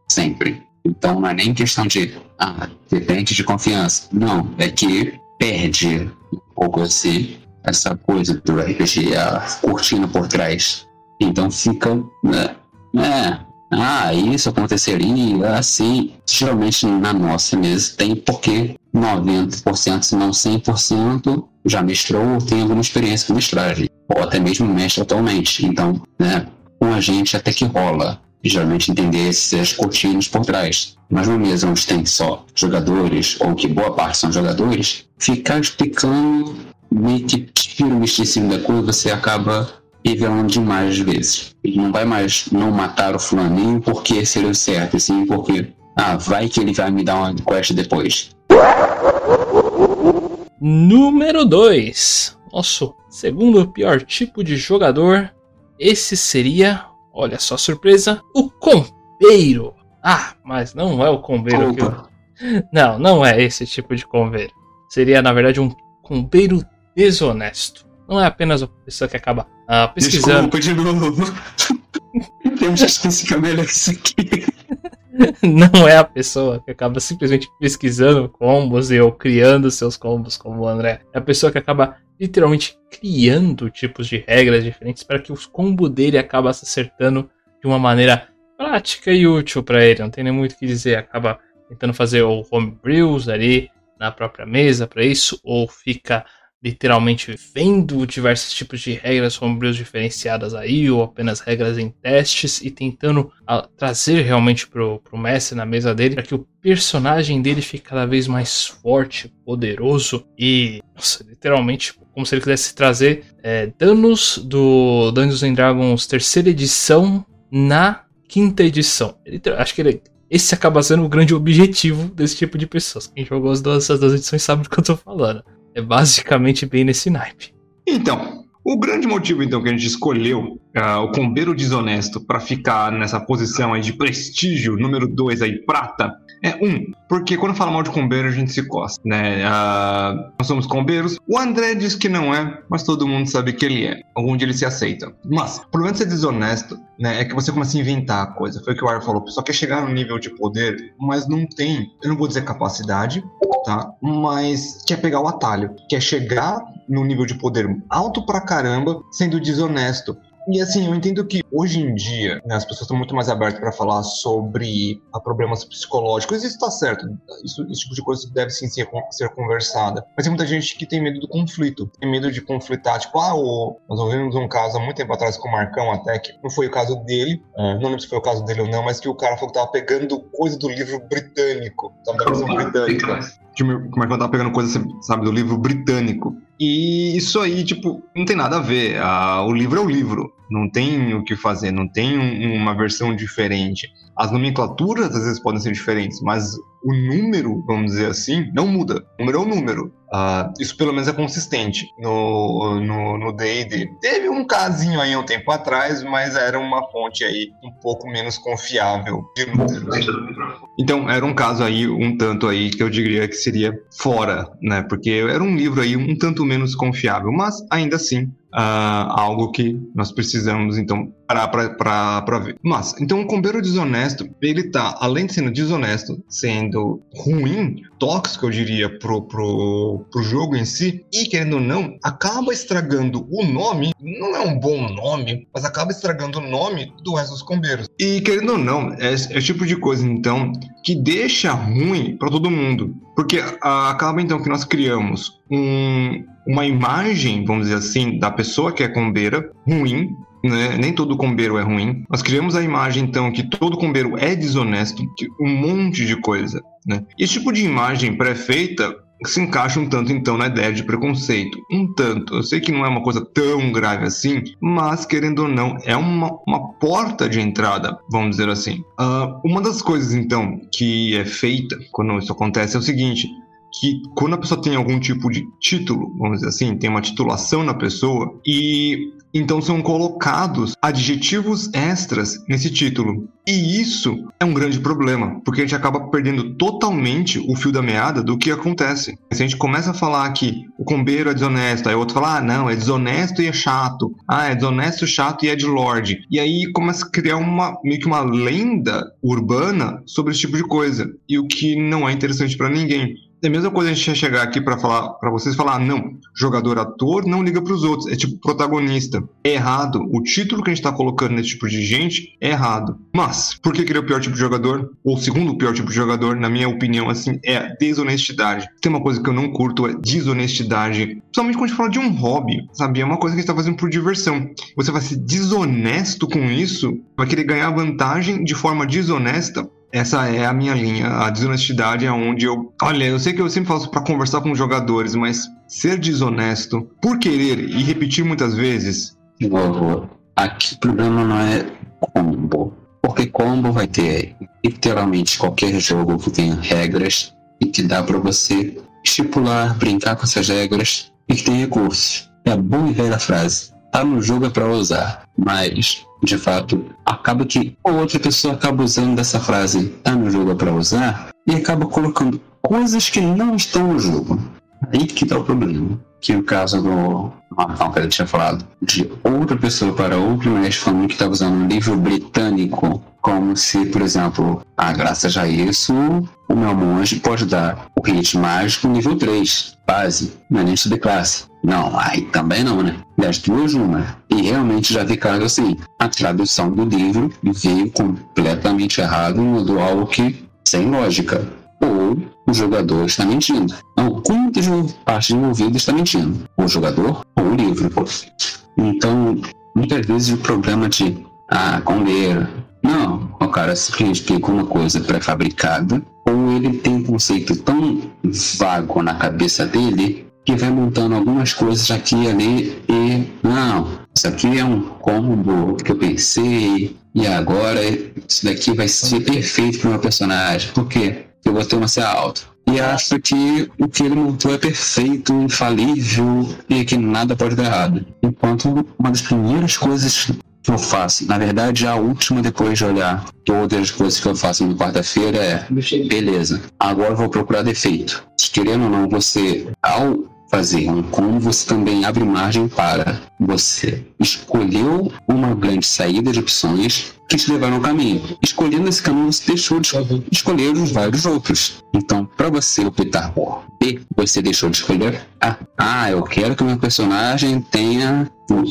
sempre. Então não é nem questão de, ah, depende de confiança. Não, é que perde um pouco assim, essa coisa do RPG, a cortina por trás. Então fica, né, é, ah, isso aconteceria assim. Geralmente na nossa mesa tem porque 90%, se não 100%, já mestrou ou tem alguma experiência com mestragem ou até mesmo mestre atualmente. Então, né, com a gente até que rola. Geralmente entender esses cortinas por trás. Mas numa mesa onde tem só jogadores, ou que boa parte são jogadores, ficar explicando meio que tira o misticismo da coisa, você acaba revelando demais às vezes. Ele não vai mais não matar o fulaninho porque seria o certo, sim porque, ah, vai que ele vai me dar uma quest depois. Número 2 nosso segundo pior tipo de jogador, esse seria, olha só surpresa, o combeiro. Ah, mas não é o combeiro que eu... Não, não é esse tipo de combeiro. Seria, na verdade, um combeiro desonesto. Não é apenas uma pessoa que acaba ah, pesquisando. Desculpa de novo. *laughs* Temos que especificar melhor isso aqui. *laughs* não é a pessoa que acaba simplesmente pesquisando combos e ou criando seus combos como o André. É a pessoa que acaba literalmente criando tipos de regras diferentes para que os combos dele acaba se acertando de uma maneira prática e útil para ele. Não tem nem muito o que dizer. Acaba tentando fazer o homebrews ali na própria mesa para isso, ou fica literalmente vendo diversos tipos de regras homebrews diferenciadas aí, ou apenas regras em testes, e tentando ah, trazer realmente pro, pro mestre na mesa dele, para que o personagem dele fique cada vez mais forte, poderoso e, nossa, literalmente, como se ele quisesse trazer é, danos do Dungeons and Dragons terceira edição na quinta edição. Ele, acho que ele, esse acaba sendo o grande objetivo desse tipo de pessoas. Quem jogou as duas, essas duas edições sabe do que eu tô falando. É basicamente bem nesse naipe. Então, o grande motivo então que a gente escolheu uh, o combeiro desonesto para ficar nessa posição aí de prestígio número 2 aí prata é um, porque quando fala mal de combeiro a gente se costa, né? Uh, nós somos combeiros. O André diz que não é, mas todo mundo sabe que ele é. Algum dia ele se aceita. Mas, o problema de ser desonesto, né, é que você começa a inventar a coisa. Foi o que o Ar falou. Pessoal quer chegar no nível de poder, mas não tem, eu não vou dizer capacidade, tá? Mas quer pegar o atalho. Quer chegar no nível de poder alto pra caramba, sendo desonesto. E assim, eu entendo que hoje em dia né, as pessoas estão muito mais abertas para falar sobre problemas psicológicos. Isso está certo. Isso, esse tipo de coisa deve sim ser, ser conversada. Mas tem muita gente que tem medo do conflito. Tem medo de conflitar. Tipo, ah, o, nós ouvimos um caso há muito tempo atrás com o Marcão até, que não foi o caso dele. É. Não lembro se foi o caso dele ou não, mas que o cara falou que tava pegando coisa do livro britânico. Tava da versão britânica que o Marcão tava pegando coisa, sabe, do livro britânico. E isso aí, tipo, não tem nada a ver. Ah, o livro é o livro. não tem o que fazer, não tem um, uma versão diferente. As nomenclaturas às vezes podem ser diferentes, mas o número, vamos dizer assim, não muda. O número é o número. Uh, isso pelo menos é consistente no no D&D. Teve um casinho aí um tempo atrás, mas era uma fonte aí um pouco menos confiável de números. Então era um caso aí um tanto aí que eu diria que seria fora, né? Porque era um livro aí um tanto menos confiável, mas ainda assim uh, algo que nós precisamos então parar para ver. Mas, então o combeiro desonesto, ele tá, além de sendo desonesto, sendo ruim, tóxico, eu diria, pro, pro, pro jogo em si, e querendo ou não, acaba estragando o nome, não é um bom nome, mas acaba estragando o nome do resto dos combeiros. E querendo ou não, é, é o tipo de coisa, então, que deixa ruim para todo mundo. Porque uh, acaba então que nós criamos um, uma imagem, vamos dizer assim, da pessoa que é combeira ruim, né? Nem todo combeiro é ruim. Nós criamos a imagem, então, que todo combeiro é desonesto, um monte de coisa, né? Esse tipo de imagem pré-feita se encaixa um tanto, então, na ideia de preconceito. Um tanto. Eu sei que não é uma coisa tão grave assim, mas, querendo ou não, é uma, uma porta de entrada, vamos dizer assim. Uh, uma das coisas, então, que é feita quando isso acontece é o seguinte: que quando a pessoa tem algum tipo de título, vamos dizer assim, tem uma titulação na pessoa, e então são colocados adjetivos extras nesse título. E isso é um grande problema, porque a gente acaba perdendo totalmente o fio da meada do que acontece. Se a gente começa a falar que o combeiro é desonesto, aí o outro fala, ah, não, é desonesto e é chato. Ah, é desonesto, chato e é de lorde. E aí começa a criar uma meio que uma lenda urbana sobre esse tipo de coisa. E o que não é interessante para ninguém. É a mesma coisa a gente chegar aqui para falar para vocês falar, não, jogador ator não liga para os outros, é tipo protagonista. É errado. O título que a gente está colocando nesse tipo de gente é errado. Mas, por que ele é o pior tipo de jogador? Ou o segundo pior tipo de jogador, na minha opinião, assim, é a desonestidade. Tem uma coisa que eu não curto, é desonestidade. Principalmente quando a gente fala de um hobby, sabe? É uma coisa que a gente tá fazendo por diversão. Você vai ser desonesto com isso, vai querer ganhar vantagem de forma desonesta essa é a minha linha. A desonestidade é onde eu. Olha, eu sei que eu sempre faço para conversar com jogadores, mas ser desonesto por querer e repetir muitas vezes. Aqui o problema não é combo. Porque combo vai ter literalmente qualquer jogo que tenha regras e que dá para você estipular, brincar com essas regras e que tem recursos. É a boa e velha frase. Tá no jogo é para usar, mas de fato, acaba que outra pessoa acaba usando dessa frase tá no jogo para usar e acaba colocando coisas que não estão no jogo. Aí que tá o problema. Que o caso do Marcão que ele tinha falado, de outra pessoa para outro mestre falando que estava usando um livro britânico, como se, por exemplo, ah, graças a isso, o meu monge pode dar o hit mágico nível 3, base, não é nem classe. Não, aí também não, né? Das duas, uma. E realmente já vi caso assim, a tradução do livro veio completamente errado e mudou algo que sem lógica. Ou o jogador está mentindo. Não, quantas partes envolvidas está mentindo? O jogador ou o livro? Então, muitas vezes o problema de ah, combeira. Não, o cara simplesmente explica uma coisa pré-fabricada, ou ele tem um conceito tão vago na cabeça dele que vai montando algumas coisas aqui e ali e não, isso aqui é um combo que eu pensei e agora isso daqui vai ser perfeito para o meu personagem. Por quê? Eu vou ter uma CA alta. E acho que o que ele montou é perfeito, infalível e que nada pode dar errado. Enquanto uma das primeiras coisas que eu faço, na verdade a última depois de olhar todas as coisas que eu faço na quarta-feira é beleza, agora eu vou procurar defeito. Querendo ou não, você, ao fazer um como você também abre margem para você escolheu uma grande saída de opções que te levaram ao caminho. Escolhendo esse caminho, você deixou de escolher os vários outros. Então, para você optar por B, você deixou de escolher A. Ah, eu quero que meu personagem tenha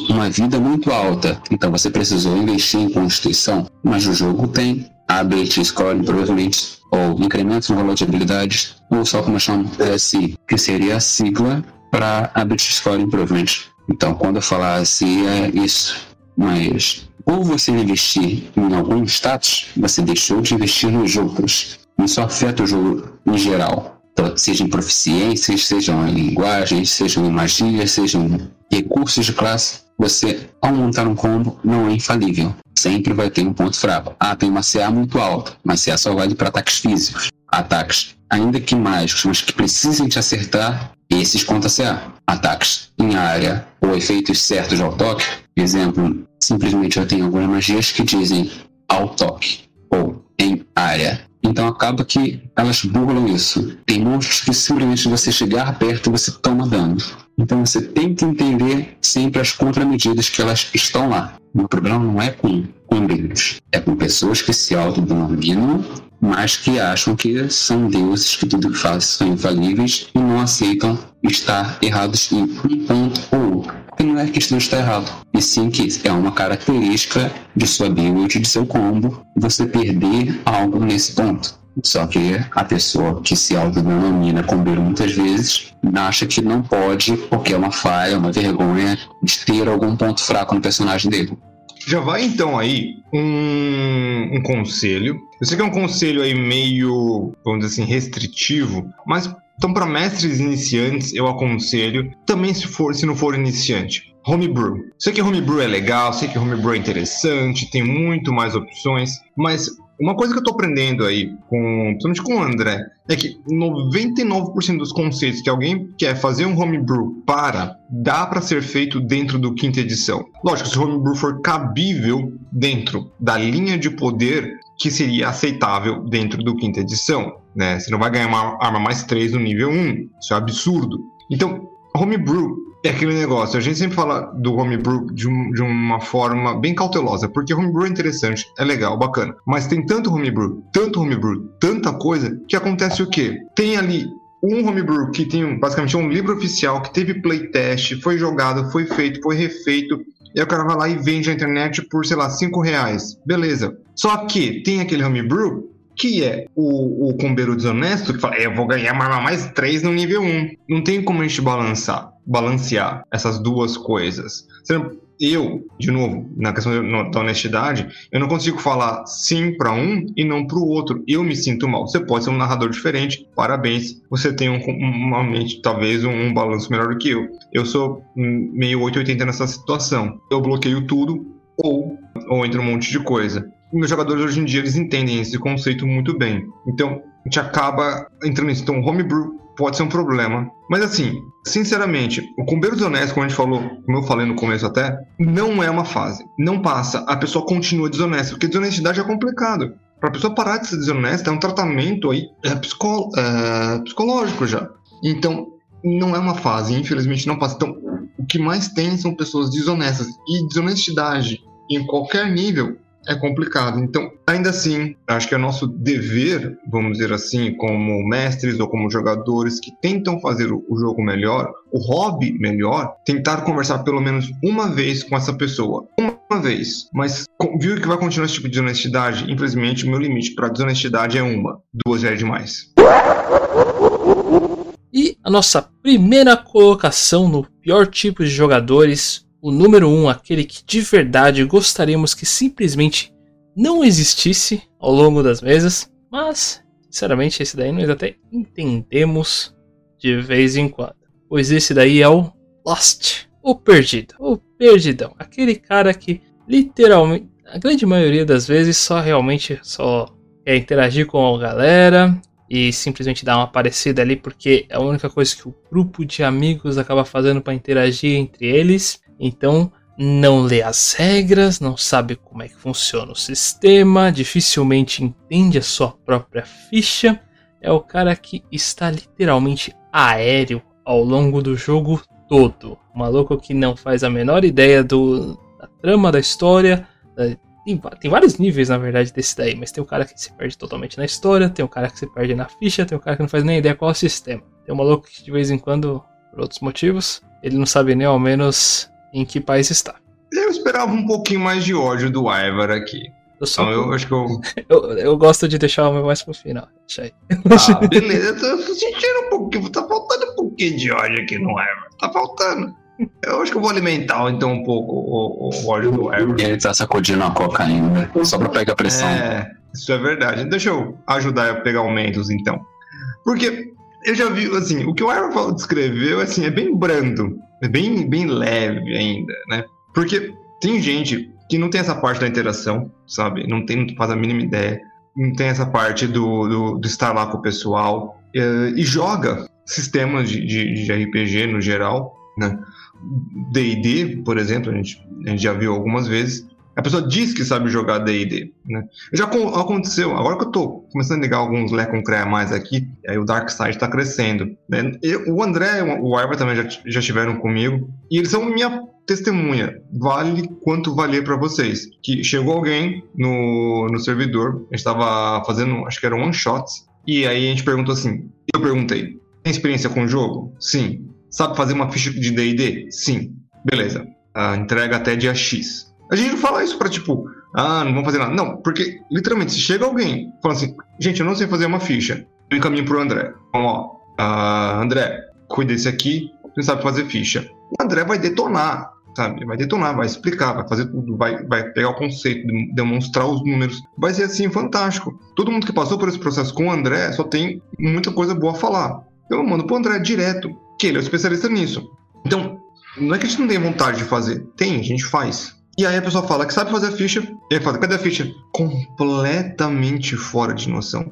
uma vida muito alta. Então, você precisou investir em Constituição. Mas o jogo tem Ability Score, provavelmente ou incrementos no valor de habilidades, ou só como chamam SI, que seria a sigla para Ability Score Improvement. Então, quando eu falar assim, é isso. Mas, ou você investir em algum status, você deixou de investir nos outros. Isso afeta o jogo em geral. Então, seja em proficiências, sejam em linguagens, sejam em magia, sejam em recursos de classe. você, ao montar um combo, não é infalível. Sempre vai ter um ponto fraco. Ah, tem uma CA muito alta, mas CA só vale para ataques físicos. Ataques, ainda que mágicos, mas que precisem te acertar, esses conta CA. Ataques em área ou efeitos certos ao toque, exemplo, simplesmente eu tenho algumas magias que dizem ao toque ou em área. Então acaba que elas burlam isso. Tem monstros que simplesmente você chegar perto você toma dano. Então você tem que entender sempre as contramedidas que elas estão lá. O problema não é com combinhos, é com pessoas que se autodenominam, mas que acham que são deuses que tudo que fazem são infalíveis e não aceitam estar errados em um ponto ou outro. Porque não é questão de estar errado, e sim que é uma característica de sua build, de seu combo, você perder algo nesse ponto. Só que a pessoa que se autodenomina combeiro muitas vezes acha que não pode, porque é uma falha, uma vergonha de ter algum ponto fraco no personagem dele. Já vai então aí um, um conselho. Eu sei que é um conselho aí meio, vamos dizer assim, restritivo, mas então para mestres iniciantes eu aconselho, também se for se não for iniciante, homebrew. Sei que homebrew é legal, sei que homebrew é interessante, tem muito mais opções, mas uma coisa que eu tô aprendendo aí, com, principalmente com o André, é que 99% dos conceitos que alguém quer fazer um homebrew para, dá para ser feito dentro do quinta edição. Lógico, se o homebrew for cabível dentro da linha de poder que seria aceitável dentro do quinta edição, né? Você não vai ganhar uma arma mais 3 no nível 1, isso é absurdo. Então, homebrew é aquele negócio, a gente sempre fala do homebrew de, um, de uma forma bem cautelosa, porque homebrew é interessante, é legal, bacana, mas tem tanto homebrew, tanto homebrew, tanta coisa, que acontece o quê? Tem ali um homebrew que tem basicamente um livro oficial, que teve playtest, foi jogado, foi feito, foi refeito, e aí o cara vai lá e vende na internet por, sei lá, 5 reais. Beleza. Só que tem aquele homebrew que é o, o combeiro desonesto que fala, eu vou ganhar mais 3 no nível 1. Não tem como a gente balançar, balancear essas duas coisas. Eu, de novo, na questão da honestidade, eu não consigo falar sim para um e não para o outro. Eu me sinto mal. Você pode ser um narrador diferente, parabéns. Você tem um, uma mente, talvez, um, um balanço melhor do que eu. Eu sou meio 880 nessa situação. Eu bloqueio tudo ou, ou entra um monte de coisa meus jogadores hoje em dia eles entendem esse conceito muito bem. Então, a gente acaba entrando nisso. Então, homebrew pode ser um problema. Mas assim, sinceramente, o combeiro desonesto, como a gente falou, como eu falei no começo até, não é uma fase. Não passa, a pessoa continua desonesta, porque desonestidade é complicado. Para a pessoa parar de ser desonesta, é um tratamento aí é, psicó é, psicológico já. Então, não é uma fase, infelizmente não passa. Então, o que mais tem são pessoas desonestas. E desonestidade em qualquer nível é complicado. Então, ainda assim, acho que é nosso dever, vamos dizer assim, como mestres ou como jogadores que tentam fazer o jogo melhor, o hobby melhor, tentar conversar pelo menos uma vez com essa pessoa. Uma vez. Mas viu que vai continuar esse tipo de desonestidade? Infelizmente, o meu limite para desonestidade é uma. Duas já é demais. E a nossa primeira colocação no pior tipo de jogadores o número um, aquele que de verdade gostaríamos que simplesmente não existisse ao longo das mesas, mas sinceramente esse daí nós até entendemos de vez em quando. Pois esse daí é o Lost, o perdido, o perdidão, aquele cara que literalmente, a grande maioria das vezes só realmente só quer interagir com a galera e simplesmente dar uma parecida ali porque é a única coisa que o grupo de amigos acaba fazendo para interagir entre eles então, não lê as regras, não sabe como é que funciona o sistema, dificilmente entende a sua própria ficha. É o cara que está literalmente aéreo ao longo do jogo todo. O maluco que não faz a menor ideia do, da trama da história. Tem, tem, vários níveis, na verdade, desse daí, mas tem o cara que se perde totalmente na história, tem o cara que se perde na ficha, tem o cara que não faz nem ideia qual é o sistema. Tem um maluco que de vez em quando, por outros motivos, ele não sabe nem ao menos em que país está. Eu esperava um pouquinho mais de ódio do Ivar aqui. Eu, só, então, eu acho que eu... *laughs* eu... eu. gosto de deixar o meu mais pro final. Deixa aí. Ah, beleza. Eu tô sentindo um pouquinho. Tá faltando um pouquinho de ódio aqui no Ivar. Tá faltando. Eu acho que eu vou alimentar então um pouco o, o ódio do Ivar. Ele tá sacudindo a cocaína, só pra pegar pressão. É, isso é verdade. Deixa eu ajudar a pegar aumentos então. Porque eu já vi, assim, o que o Ivar descreveu, assim, é bem brando. É bem, bem leve ainda, né? Porque tem gente que não tem essa parte da interação, sabe? Não tem, não faz a mínima ideia. Não tem essa parte do, do, do estar lá com o pessoal. Uh, e joga sistemas de, de, de, RPG no geral, né? D&D, por exemplo, a gente, a gente já viu algumas vezes. A pessoa diz que sabe jogar D&D, né? Já aconteceu, agora que eu tô começando a ligar alguns Lé com CREA mais aqui, aí o Dark Side tá crescendo. Né? Eu, o André o Ivar também já, já estiveram comigo, e eles são minha testemunha. Vale quanto valer para vocês. Que chegou alguém no, no servidor, a gente tava fazendo, acho que eram one-shots, e aí a gente perguntou assim, eu perguntei, tem experiência com o jogo? Sim. Sabe fazer uma ficha de D&D? Sim. Beleza. A entrega até dia X. A gente não fala isso pra, tipo, ah, não vamos fazer nada. Não, porque, literalmente, se chega alguém falando assim, gente, eu não sei fazer uma ficha, eu encaminho pro André. Então, ó, uh, André, cuida desse aqui, você sabe fazer ficha. O André vai detonar, sabe? Vai detonar, vai explicar, vai fazer tudo, vai, vai pegar o conceito, demonstrar os números. Vai ser assim, fantástico. Todo mundo que passou por esse processo com o André só tem muita coisa boa a falar. Eu mando pro André direto, que ele é o especialista nisso. Então, não é que a gente não tem vontade de fazer. Tem, a gente faz. E aí a pessoa fala que sabe fazer a ficha, e aí fala, cadê a ficha? Completamente fora de noção.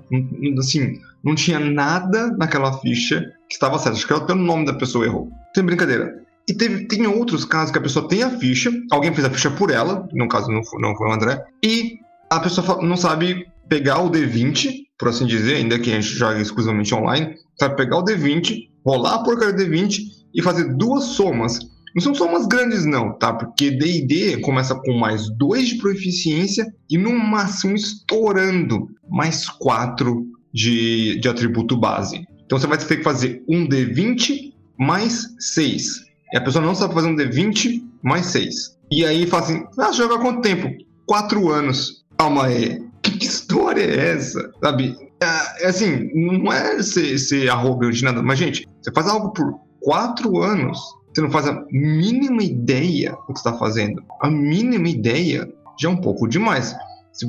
Assim, não tinha nada naquela ficha que estava certo. Acho que até o nome da pessoa errou. Sem brincadeira. E teve, tem outros casos que a pessoa tem a ficha, alguém fez a ficha por ela, no caso não foi, não foi o André, e a pessoa não sabe pegar o D20, por assim dizer, ainda que a gente joga exclusivamente online, sabe pegar o D20, rolar a porcaria do D20 e fazer duas somas não são somas grandes, não, tá? Porque DD começa com mais 2 de proficiência e no máximo estourando mais 4 de, de atributo base. Então você vai ter que fazer um D20 mais 6. E a pessoa não sabe fazer um D20 mais 6. E aí fala assim: ah, joga quanto tempo? 4 anos. Calma aí. *laughs* Que, história é essa? Sabe? É, é assim, não é ser, ser arrogante nada, mas gente, você faz algo por 4 anos você não faz a mínima ideia do que está fazendo. A mínima ideia já é um pouco demais. Se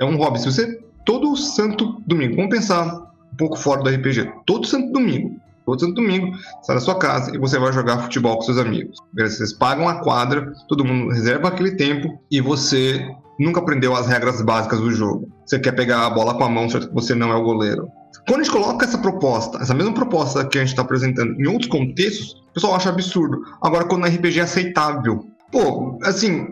é um hobby. Se você todo santo domingo, vamos pensar um pouco fora do RPG, todo santo domingo, todo santo domingo, sai da sua casa e você vai jogar futebol com seus amigos. Vocês pagam a quadra, todo mundo reserva aquele tempo e você nunca aprendeu as regras básicas do jogo. Você quer pegar a bola com a mão, certo que você não é o goleiro. Quando a gente coloca essa proposta, essa mesma proposta que a gente está apresentando em outros contextos, o pessoal acha absurdo. Agora, quando o RPG é aceitável. Pô, assim,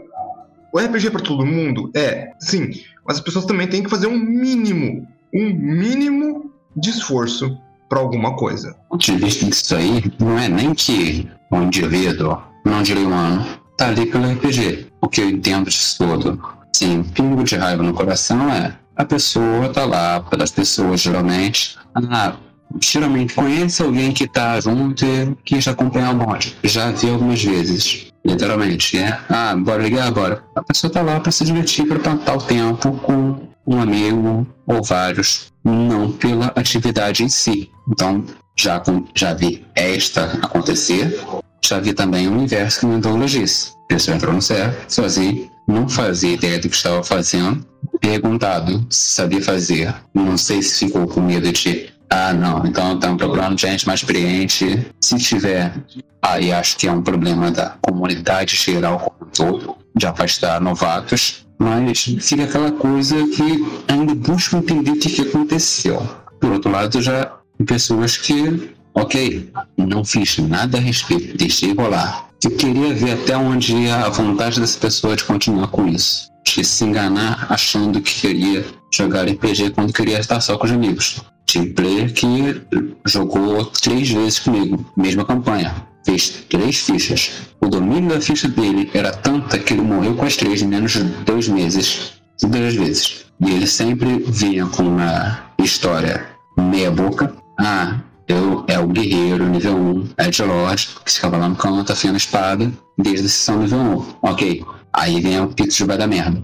o RPG é para todo mundo? É, sim. Mas as pessoas também têm que fazer um mínimo, um mínimo de esforço para alguma coisa. O ponto de vista disso aí não é nem que o indivíduo, não diria humano, tá ali pelo RPG. O que eu entendo disso todo. Sim, pingo de raiva no coração é a pessoa tá lá, pelas pessoas geralmente, ah, geralmente conhece alguém que tá junto e quis acompanhar o bonde. Já vi algumas vezes, literalmente, é, ah, bora ligar agora. A pessoa tá lá para se divertir, para plantar o tempo com um amigo ou vários, não pela atividade em si. Então, já, já vi esta acontecer, já vi também o inverso que o Douglas disse. A pessoa entrou no CER sozinho, não fazia ideia do que estava fazendo, perguntado se sabia fazer. Não sei se ficou com medo de, ah, não, então estamos procurando gente mais experiente. Se tiver, aí acho que é um problema da comunidade geral como todo, de afastar novatos. Mas fica aquela coisa que ainda busco entender o que, que aconteceu. Por outro lado, já tem pessoas que, ok, não fiz nada a respeito, deixei rolar. Eu queria ver até onde ia a vontade dessa pessoa de continuar com isso de se enganar achando que queria jogar RPG quando queria estar só com os amigos. Tinha player que jogou três vezes comigo, mesma campanha. Fez três fichas. O domínio da ficha dele era tanta que ele morreu com as três em menos de dois meses. Duas vezes. E ele sempre vinha com uma história meia boca. Ah, eu é o guerreiro nível 1, Ed Lord, que ficava lá no canto afiando a espada desde a sessão nível 1. Ok, Aí vem o Pixel vai dar merda.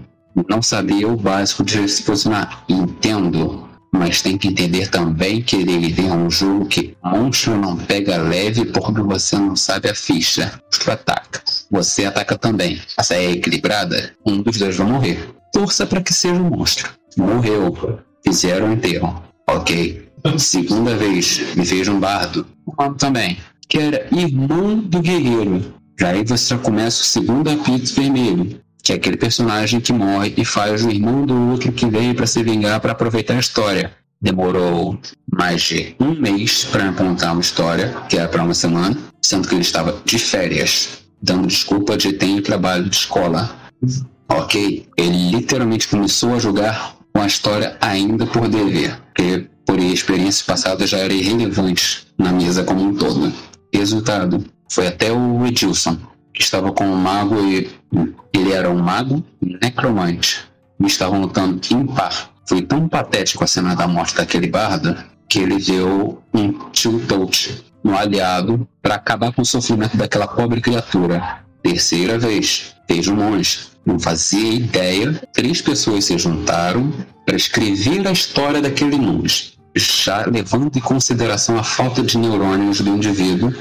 Não sabia o básico de se posicionar. Entendo. Mas tem que entender também que ele vem um jogo que monstro não pega leve porque você não sabe a ficha. Monstro ataca. Você ataca também. Essa é equilibrada, um dos dois vai morrer. Torça para que seja um monstro. Morreu. Fizeram o enterro. Ok. Segunda vez, me vejo um bardo. Também. Que era irmão do guerreiro Já aí você já começa o segundo apito vermelho, que é aquele personagem que morre e faz o irmão do outro que veio para se vingar para aproveitar a história. Demorou mais de um mês para apontar uma história, que era para uma semana, sendo que ele estava de férias, dando desculpa de ter trabalho de escola. Ok, ele literalmente começou a jogar com a história ainda por dever, porque por experiências passadas já era irrelevante na mesa como um todo. Resultado, foi até o Edilson, que estava com o mago e ele era um mago necromante. E estavam lutando impar. Foi tão patético a cena da morte daquele bardo que ele deu um tilt no aliado para acabar com o sofrimento daquela pobre criatura. Terceira vez, fez um monge. Não fazia ideia. Três pessoas se juntaram para escrever a história daquele monge. Já levando em consideração a falta de neurônios do indivíduo,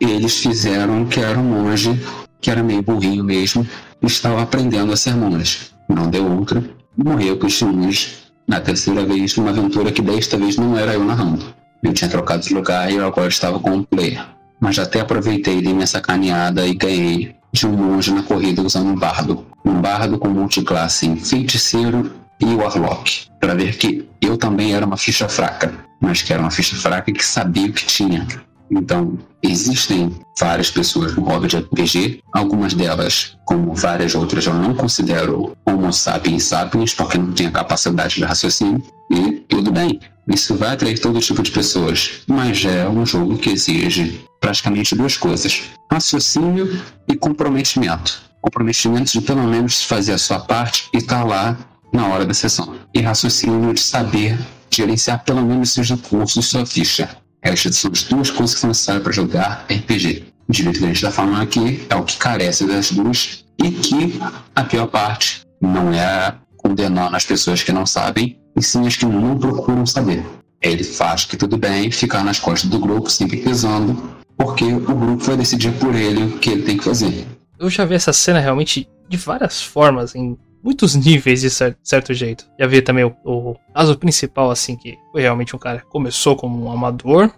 eles fizeram que era um monge que era meio burrinho mesmo, e estava aprendendo a ser monge. Não deu outra, morreu com os monge na terceira vez numa aventura que desta vez não era eu narrando. Eu tinha trocado de lugar e eu agora estava com um player. Mas até aproveitei de minha sacaneada e ganhei de um monge na corrida usando um bardo. Um bardo com multiclasse em feiticeiro e warlock. Para ver que eu também era uma ficha fraca, mas que era uma ficha fraca que sabia o que tinha. Então, existem várias pessoas no hobby de RPG, algumas delas, como várias outras, eu não considero Homo sapiens sapiens, porque não tem a capacidade de raciocínio, e tudo bem. Isso vai atrair todo tipo de pessoas, mas é um jogo que exige praticamente duas coisas: raciocínio e comprometimento. Comprometimento de pelo menos fazer a sua parte e estar tá lá na hora da sessão. E raciocínio de saber gerenciar pelo menos seus recursos, sua ficha. Estas são as duas coisas que são necessárias para jogar RPG. O direito que a gente está falando aqui é o que carece das duas e que a pior parte não é condenar as pessoas que não sabem, e sim as que não procuram saber. Ele faz que tudo bem ficar nas costas do grupo, sempre pesando, porque o grupo vai decidir por ele o que ele tem que fazer. Eu já vi essa cena realmente de várias formas, em muitos níveis de certo, jeito. Já vi também o, o, caso principal, assim, que foi realmente um cara que começou como um amador,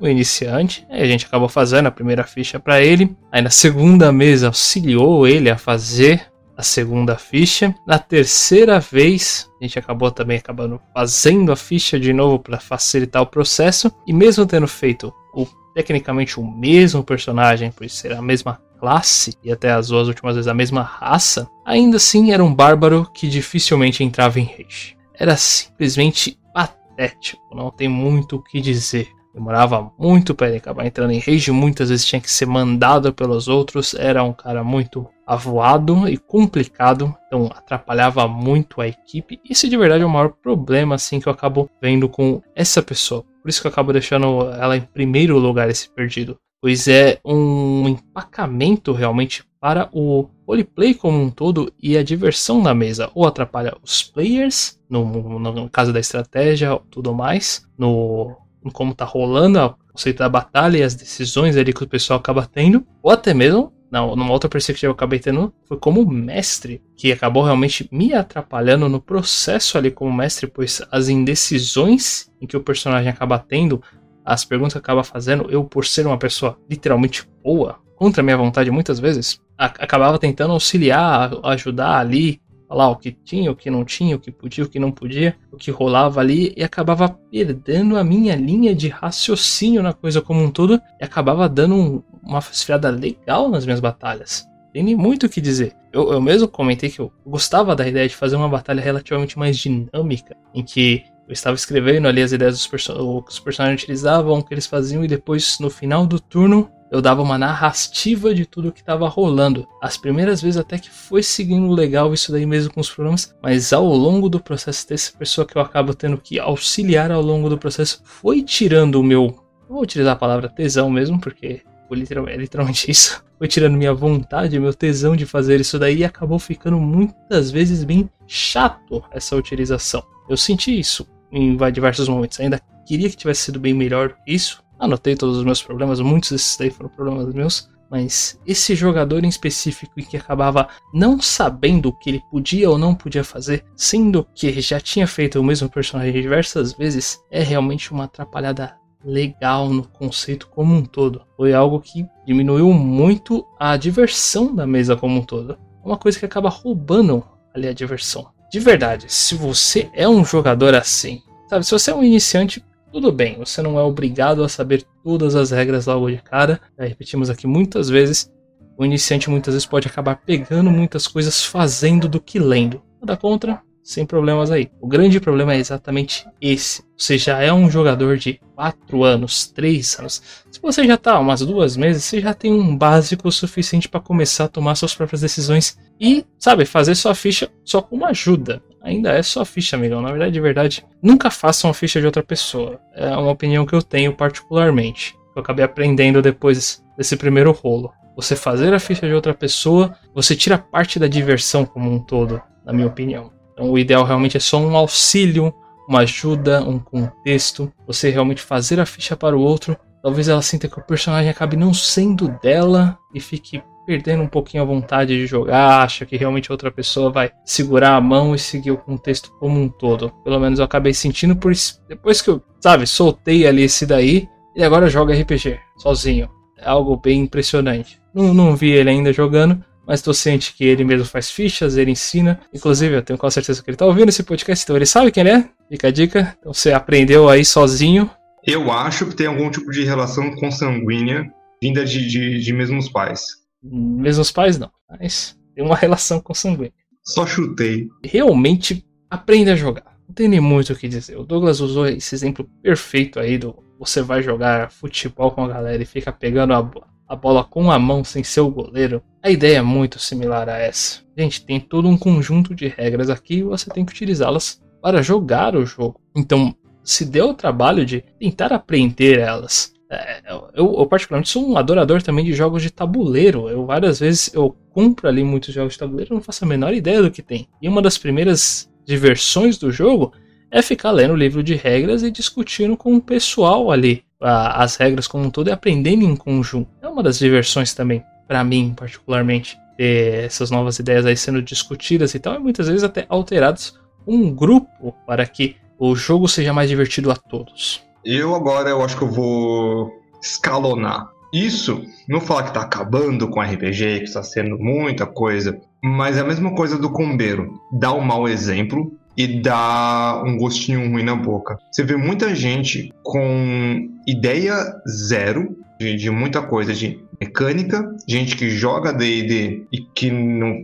um iniciante, aí a gente acabou fazendo a primeira ficha para ele, aí na segunda mesa auxiliou ele a fazer a segunda ficha. Na terceira vez, a gente acabou também acabando fazendo a ficha de novo para facilitar o processo. E mesmo tendo feito o, tecnicamente o mesmo personagem, por ser a mesma classe e até as duas últimas vezes a mesma raça, ainda assim era um bárbaro que dificilmente entrava em rage. Era simplesmente patético, não tem muito o que dizer. Demorava muito para ele acabar entrando em rage, muitas vezes tinha que ser mandado pelos outros, era um cara muito avoado e complicado, então atrapalhava muito a equipe. Isso de verdade é o maior problema assim que eu acabo vendo com essa pessoa. Por isso que eu acabo deixando ela em primeiro lugar esse perdido pois é um empacamento realmente para o roleplay como um todo e a diversão na mesa. Ou atrapalha os players, no, no caso da estratégia tudo mais, no, como tá rolando o conceito da batalha e as decisões ali que o pessoal acaba tendo, ou até mesmo não, numa outra perspectiva eu acabei tendo, foi como mestre, que acabou realmente me atrapalhando no processo ali como mestre, pois as indecisões em que o personagem acaba tendo as perguntas que acaba fazendo, eu, por ser uma pessoa literalmente boa, contra minha vontade muitas vezes, acabava tentando auxiliar, ajudar ali, falar o que tinha, o que não tinha, o que podia, o que não podia, o que rolava ali, e acabava perdendo a minha linha de raciocínio na coisa como um todo, e acabava dando um, uma esfriada legal nas minhas batalhas. Tem muito o que dizer. Eu, eu mesmo comentei que eu gostava da ideia de fazer uma batalha relativamente mais dinâmica, em que eu estava escrevendo ali as ideias dos perso que os personagens utilizavam, o que eles faziam, e depois, no final do turno, eu dava uma narrativa de tudo que estava rolando. As primeiras vezes até que foi seguindo legal isso daí mesmo com os problemas, mas ao longo do processo dessa pessoa que eu acabo tendo que auxiliar ao longo do processo foi tirando o meu, vou utilizar a palavra tesão mesmo, porque é literalmente *laughs* isso. Foi tirando minha vontade, meu tesão de fazer isso daí e acabou ficando muitas vezes bem chato essa utilização. Eu senti isso em diversos momentos. Ainda queria que tivesse sido bem melhor que isso. Anotei todos os meus problemas, muitos desses daí foram problemas meus. Mas esse jogador em específico que acabava não sabendo o que ele podia ou não podia fazer, sendo que já tinha feito o mesmo personagem diversas vezes, é realmente uma atrapalhada legal no conceito como um todo. Foi algo que diminuiu muito a diversão da mesa como um todo. Uma coisa que acaba roubando ali a diversão. De verdade, se você é um jogador assim, sabe, se você é um iniciante, tudo bem, você não é obrigado a saber todas as regras logo de cara. Já repetimos aqui muitas vezes. O iniciante muitas vezes pode acabar pegando muitas coisas fazendo do que lendo. Nada contra, sem problemas aí. O grande problema é exatamente esse. Você já é um jogador de 4 anos, 3 anos. Se você já tá umas duas meses, você já tem um básico suficiente para começar a tomar suas próprias decisões e, sabe, fazer sua ficha só com uma ajuda. Ainda é sua ficha, amigão. Na verdade, de verdade, nunca faça uma ficha de outra pessoa. É uma opinião que eu tenho particularmente. Eu acabei aprendendo depois desse primeiro rolo. Você fazer a ficha de outra pessoa, você tira parte da diversão como um todo, na minha opinião. Então, o ideal realmente é só um auxílio, uma ajuda, um contexto. Você realmente fazer a ficha para o outro. Talvez ela sinta que o personagem acabe não sendo dela e fique perdendo um pouquinho a vontade de jogar, acha que realmente outra pessoa vai segurar a mão e seguir o contexto como um todo. Pelo menos eu acabei sentindo por. Depois que eu, sabe, soltei ali esse daí, e agora joga RPG, sozinho. É algo bem impressionante. Não, não vi ele ainda jogando, mas tô ciente que ele mesmo faz fichas, ele ensina. Inclusive, eu tenho quase certeza que ele tá ouvindo esse podcast, então ele sabe quem ele é. Fica a dica. Então você aprendeu aí sozinho. Eu acho que tem algum tipo de relação consanguínea vinda de, de, de mesmos pais. Mesmos pais não, mas tem uma relação consanguínea. Só chutei. Realmente aprenda a jogar. Não tem nem muito o que dizer. O Douglas usou esse exemplo perfeito aí do você vai jogar futebol com a galera e fica pegando a, a bola com a mão sem ser o goleiro, a ideia é muito similar a essa. Gente, tem todo um conjunto de regras aqui e você tem que utilizá-las para jogar o jogo. Então, se deu o trabalho de tentar aprender elas. É, eu, eu, particularmente sou um adorador também de jogos de tabuleiro. Eu várias vezes eu compro ali muitos jogos de tabuleiro e não faço a menor ideia do que tem. E uma das primeiras diversões do jogo é ficar lendo o livro de regras e discutindo com o pessoal ali a, as regras como um todo e aprendendo em conjunto. É uma das diversões também, para mim particularmente, ter essas novas ideias aí sendo discutidas e tal, e muitas vezes até alteradas um grupo para que o jogo seja mais divertido a todos. Eu agora eu acho que eu vou escalonar. Isso, não falar que tá acabando com RPG, que está sendo muita coisa, mas é a mesma coisa do combeiro. Dá um mau exemplo, e dá um gostinho ruim na boca. Você vê muita gente com ideia zero de, de muita coisa, de mecânica, gente que joga D&D e que não,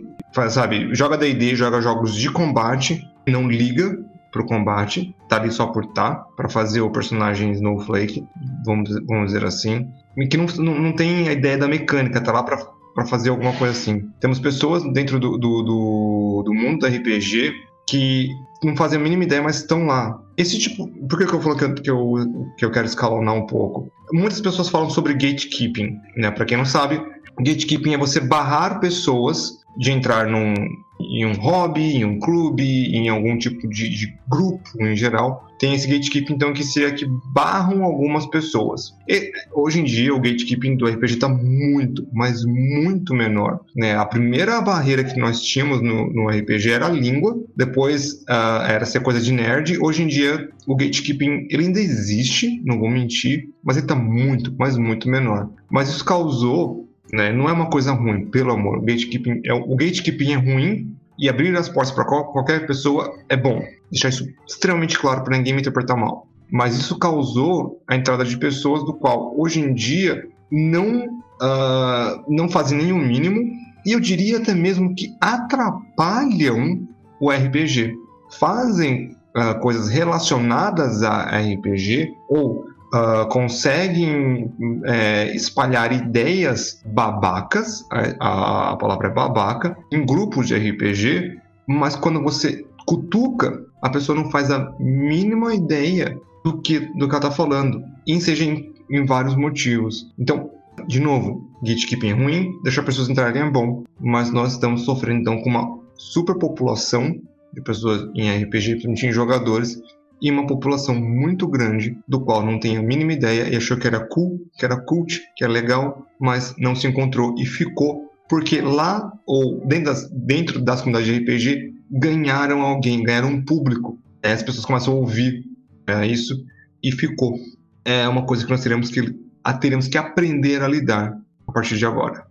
sabe, joga D&D, joga jogos de combate, não liga pro combate, tá ali só por tá, para fazer o personagem Snowflake, vamos, vamos dizer assim, e que não, não, não tem a ideia da mecânica, tá lá para fazer alguma coisa assim. Temos pessoas dentro do, do, do, do mundo do RPG que não fazem a mínima ideia, mas estão lá. Esse tipo. Por que, que eu falo que eu, que, eu, que eu quero escalonar um pouco? Muitas pessoas falam sobre gatekeeping, né? Para quem não sabe, gatekeeping é você barrar pessoas de entrar num, em um hobby, em um clube, em algum tipo de, de grupo em geral, tem esse gatekeeping então que seria que barram algumas pessoas. E hoje em dia o gatekeeping do RPG está muito, mas muito menor. Né? A primeira barreira que nós tínhamos no, no RPG era a língua, depois uh, era ser coisa de nerd. Hoje em dia o gatekeeping ele ainda existe, não vou mentir, mas ele está muito, mas muito menor. Mas isso causou né? Não é uma coisa ruim, pelo amor. O gatekeeping é, o gatekeeping é ruim e abrir as portas para qualquer pessoa é bom. Deixar isso extremamente claro para ninguém me interpretar mal. Mas isso causou a entrada de pessoas do qual hoje em dia não uh, não fazem o mínimo e eu diria até mesmo que atrapalham o RPG. Fazem uh, coisas relacionadas a RPG ou uh, conseguem é, espalhar ideias babacas, a, a palavra é babaca, em grupos de RPG, mas quando você cutuca, a pessoa não faz a mínima ideia do que, do que ela está falando, e seja em, em vários motivos. Então, de novo, gatekeeping é ruim, deixar pessoas entrarem é bom, mas nós estamos sofrendo então com uma superpopulação de pessoas em RPG, principalmente em jogadores, e uma população muito grande, do qual não tem a mínima ideia e achou que era cool, que era cult, que era legal, mas não se encontrou e ficou porque lá ou dentro das, dentro das comunidades de RPG ganharam alguém, ganharam um público. Aí as pessoas começam a ouvir é, isso e ficou. é uma coisa que nós teremos que, teremos que aprender a lidar a partir de agora.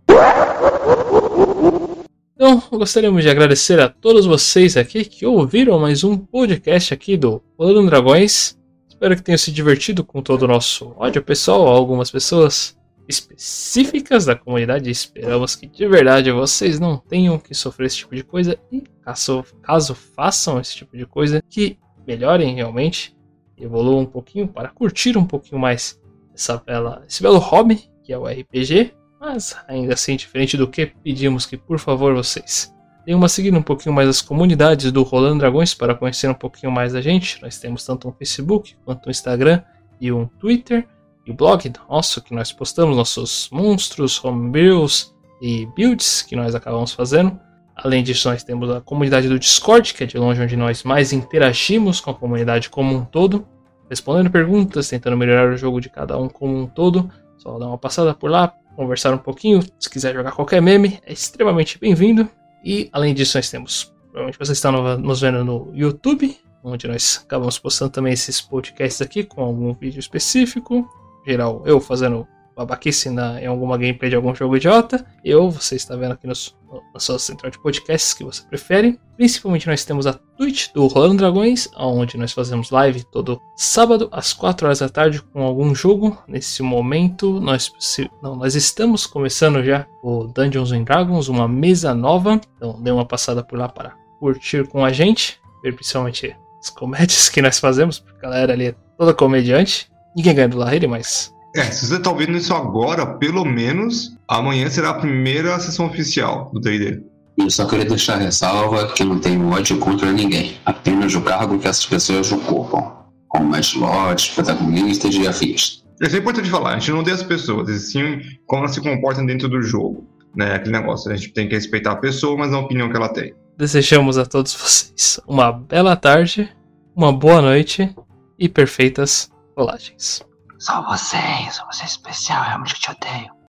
Então, gostaríamos de agradecer a todos vocês aqui que ouviram mais um podcast aqui do Rolando Dragões. Espero que tenham se divertido com todo o nosso ódio pessoal, algumas pessoas específicas da comunidade. Esperamos que de verdade vocês não tenham que sofrer esse tipo de coisa e caso, caso façam esse tipo de coisa, que melhorem realmente, evoluam um pouquinho para curtir um pouquinho mais essa bela, esse belo hobby que é o RPG mas ainda assim, diferente do que pedimos que por favor vocês deem uma seguida um pouquinho mais as comunidades do Rolando Dragões para conhecer um pouquinho mais da gente. Nós temos tanto um Facebook quanto um Instagram e um Twitter e o blog nosso que nós postamos nossos monstros, homebrews e builds que nós acabamos fazendo. Além disso, nós temos a comunidade do Discord, que é de longe onde nós mais interagimos com a comunidade como um todo, respondendo perguntas, tentando melhorar o jogo de cada um como um todo. Só dá uma passada por lá, conversar um pouquinho. Se quiser jogar qualquer meme, é extremamente bem-vindo. E além disso, nós temos. Provavelmente vocês estão nos vendo no YouTube, onde nós acabamos postando também esses podcasts aqui com algum vídeo específico. Em geral, eu fazendo babaquice na, em alguma gameplay de algum jogo idiota. Eu, você está vendo aqui nos, na sua central de podcasts que você prefere. Principalmente nós temos a Twitch do Rolando Dragões, onde nós fazemos live todo sábado às 4 horas da tarde com algum jogo. Nesse momento, nós, se, não, nós estamos começando já o Dungeons and Dragons, uma mesa nova. Então dê uma passada por lá para curtir com a gente, ver principalmente as comédias que nós fazemos, porque a galera ali é toda comediante. Ninguém ganha do Larry, mas é, se você tá ouvindo isso agora, pelo menos amanhã será a primeira sessão oficial do D&D. Eu só queria deixar a ressalva que não tenho ódio contra ninguém, apenas o cargo que essas pessoas ocupam, como mais lotes, protagonistas e afins. Isso é importante falar, a gente não tem as pessoas, e sim como elas se comportam dentro do jogo. Né, aquele negócio, a gente tem que respeitar a pessoa, mas a opinião que ela tem. Desejamos a todos vocês uma bela tarde, uma boa noite e perfeitas rolagens. Só você, só você é especial, realmente eu te odeio.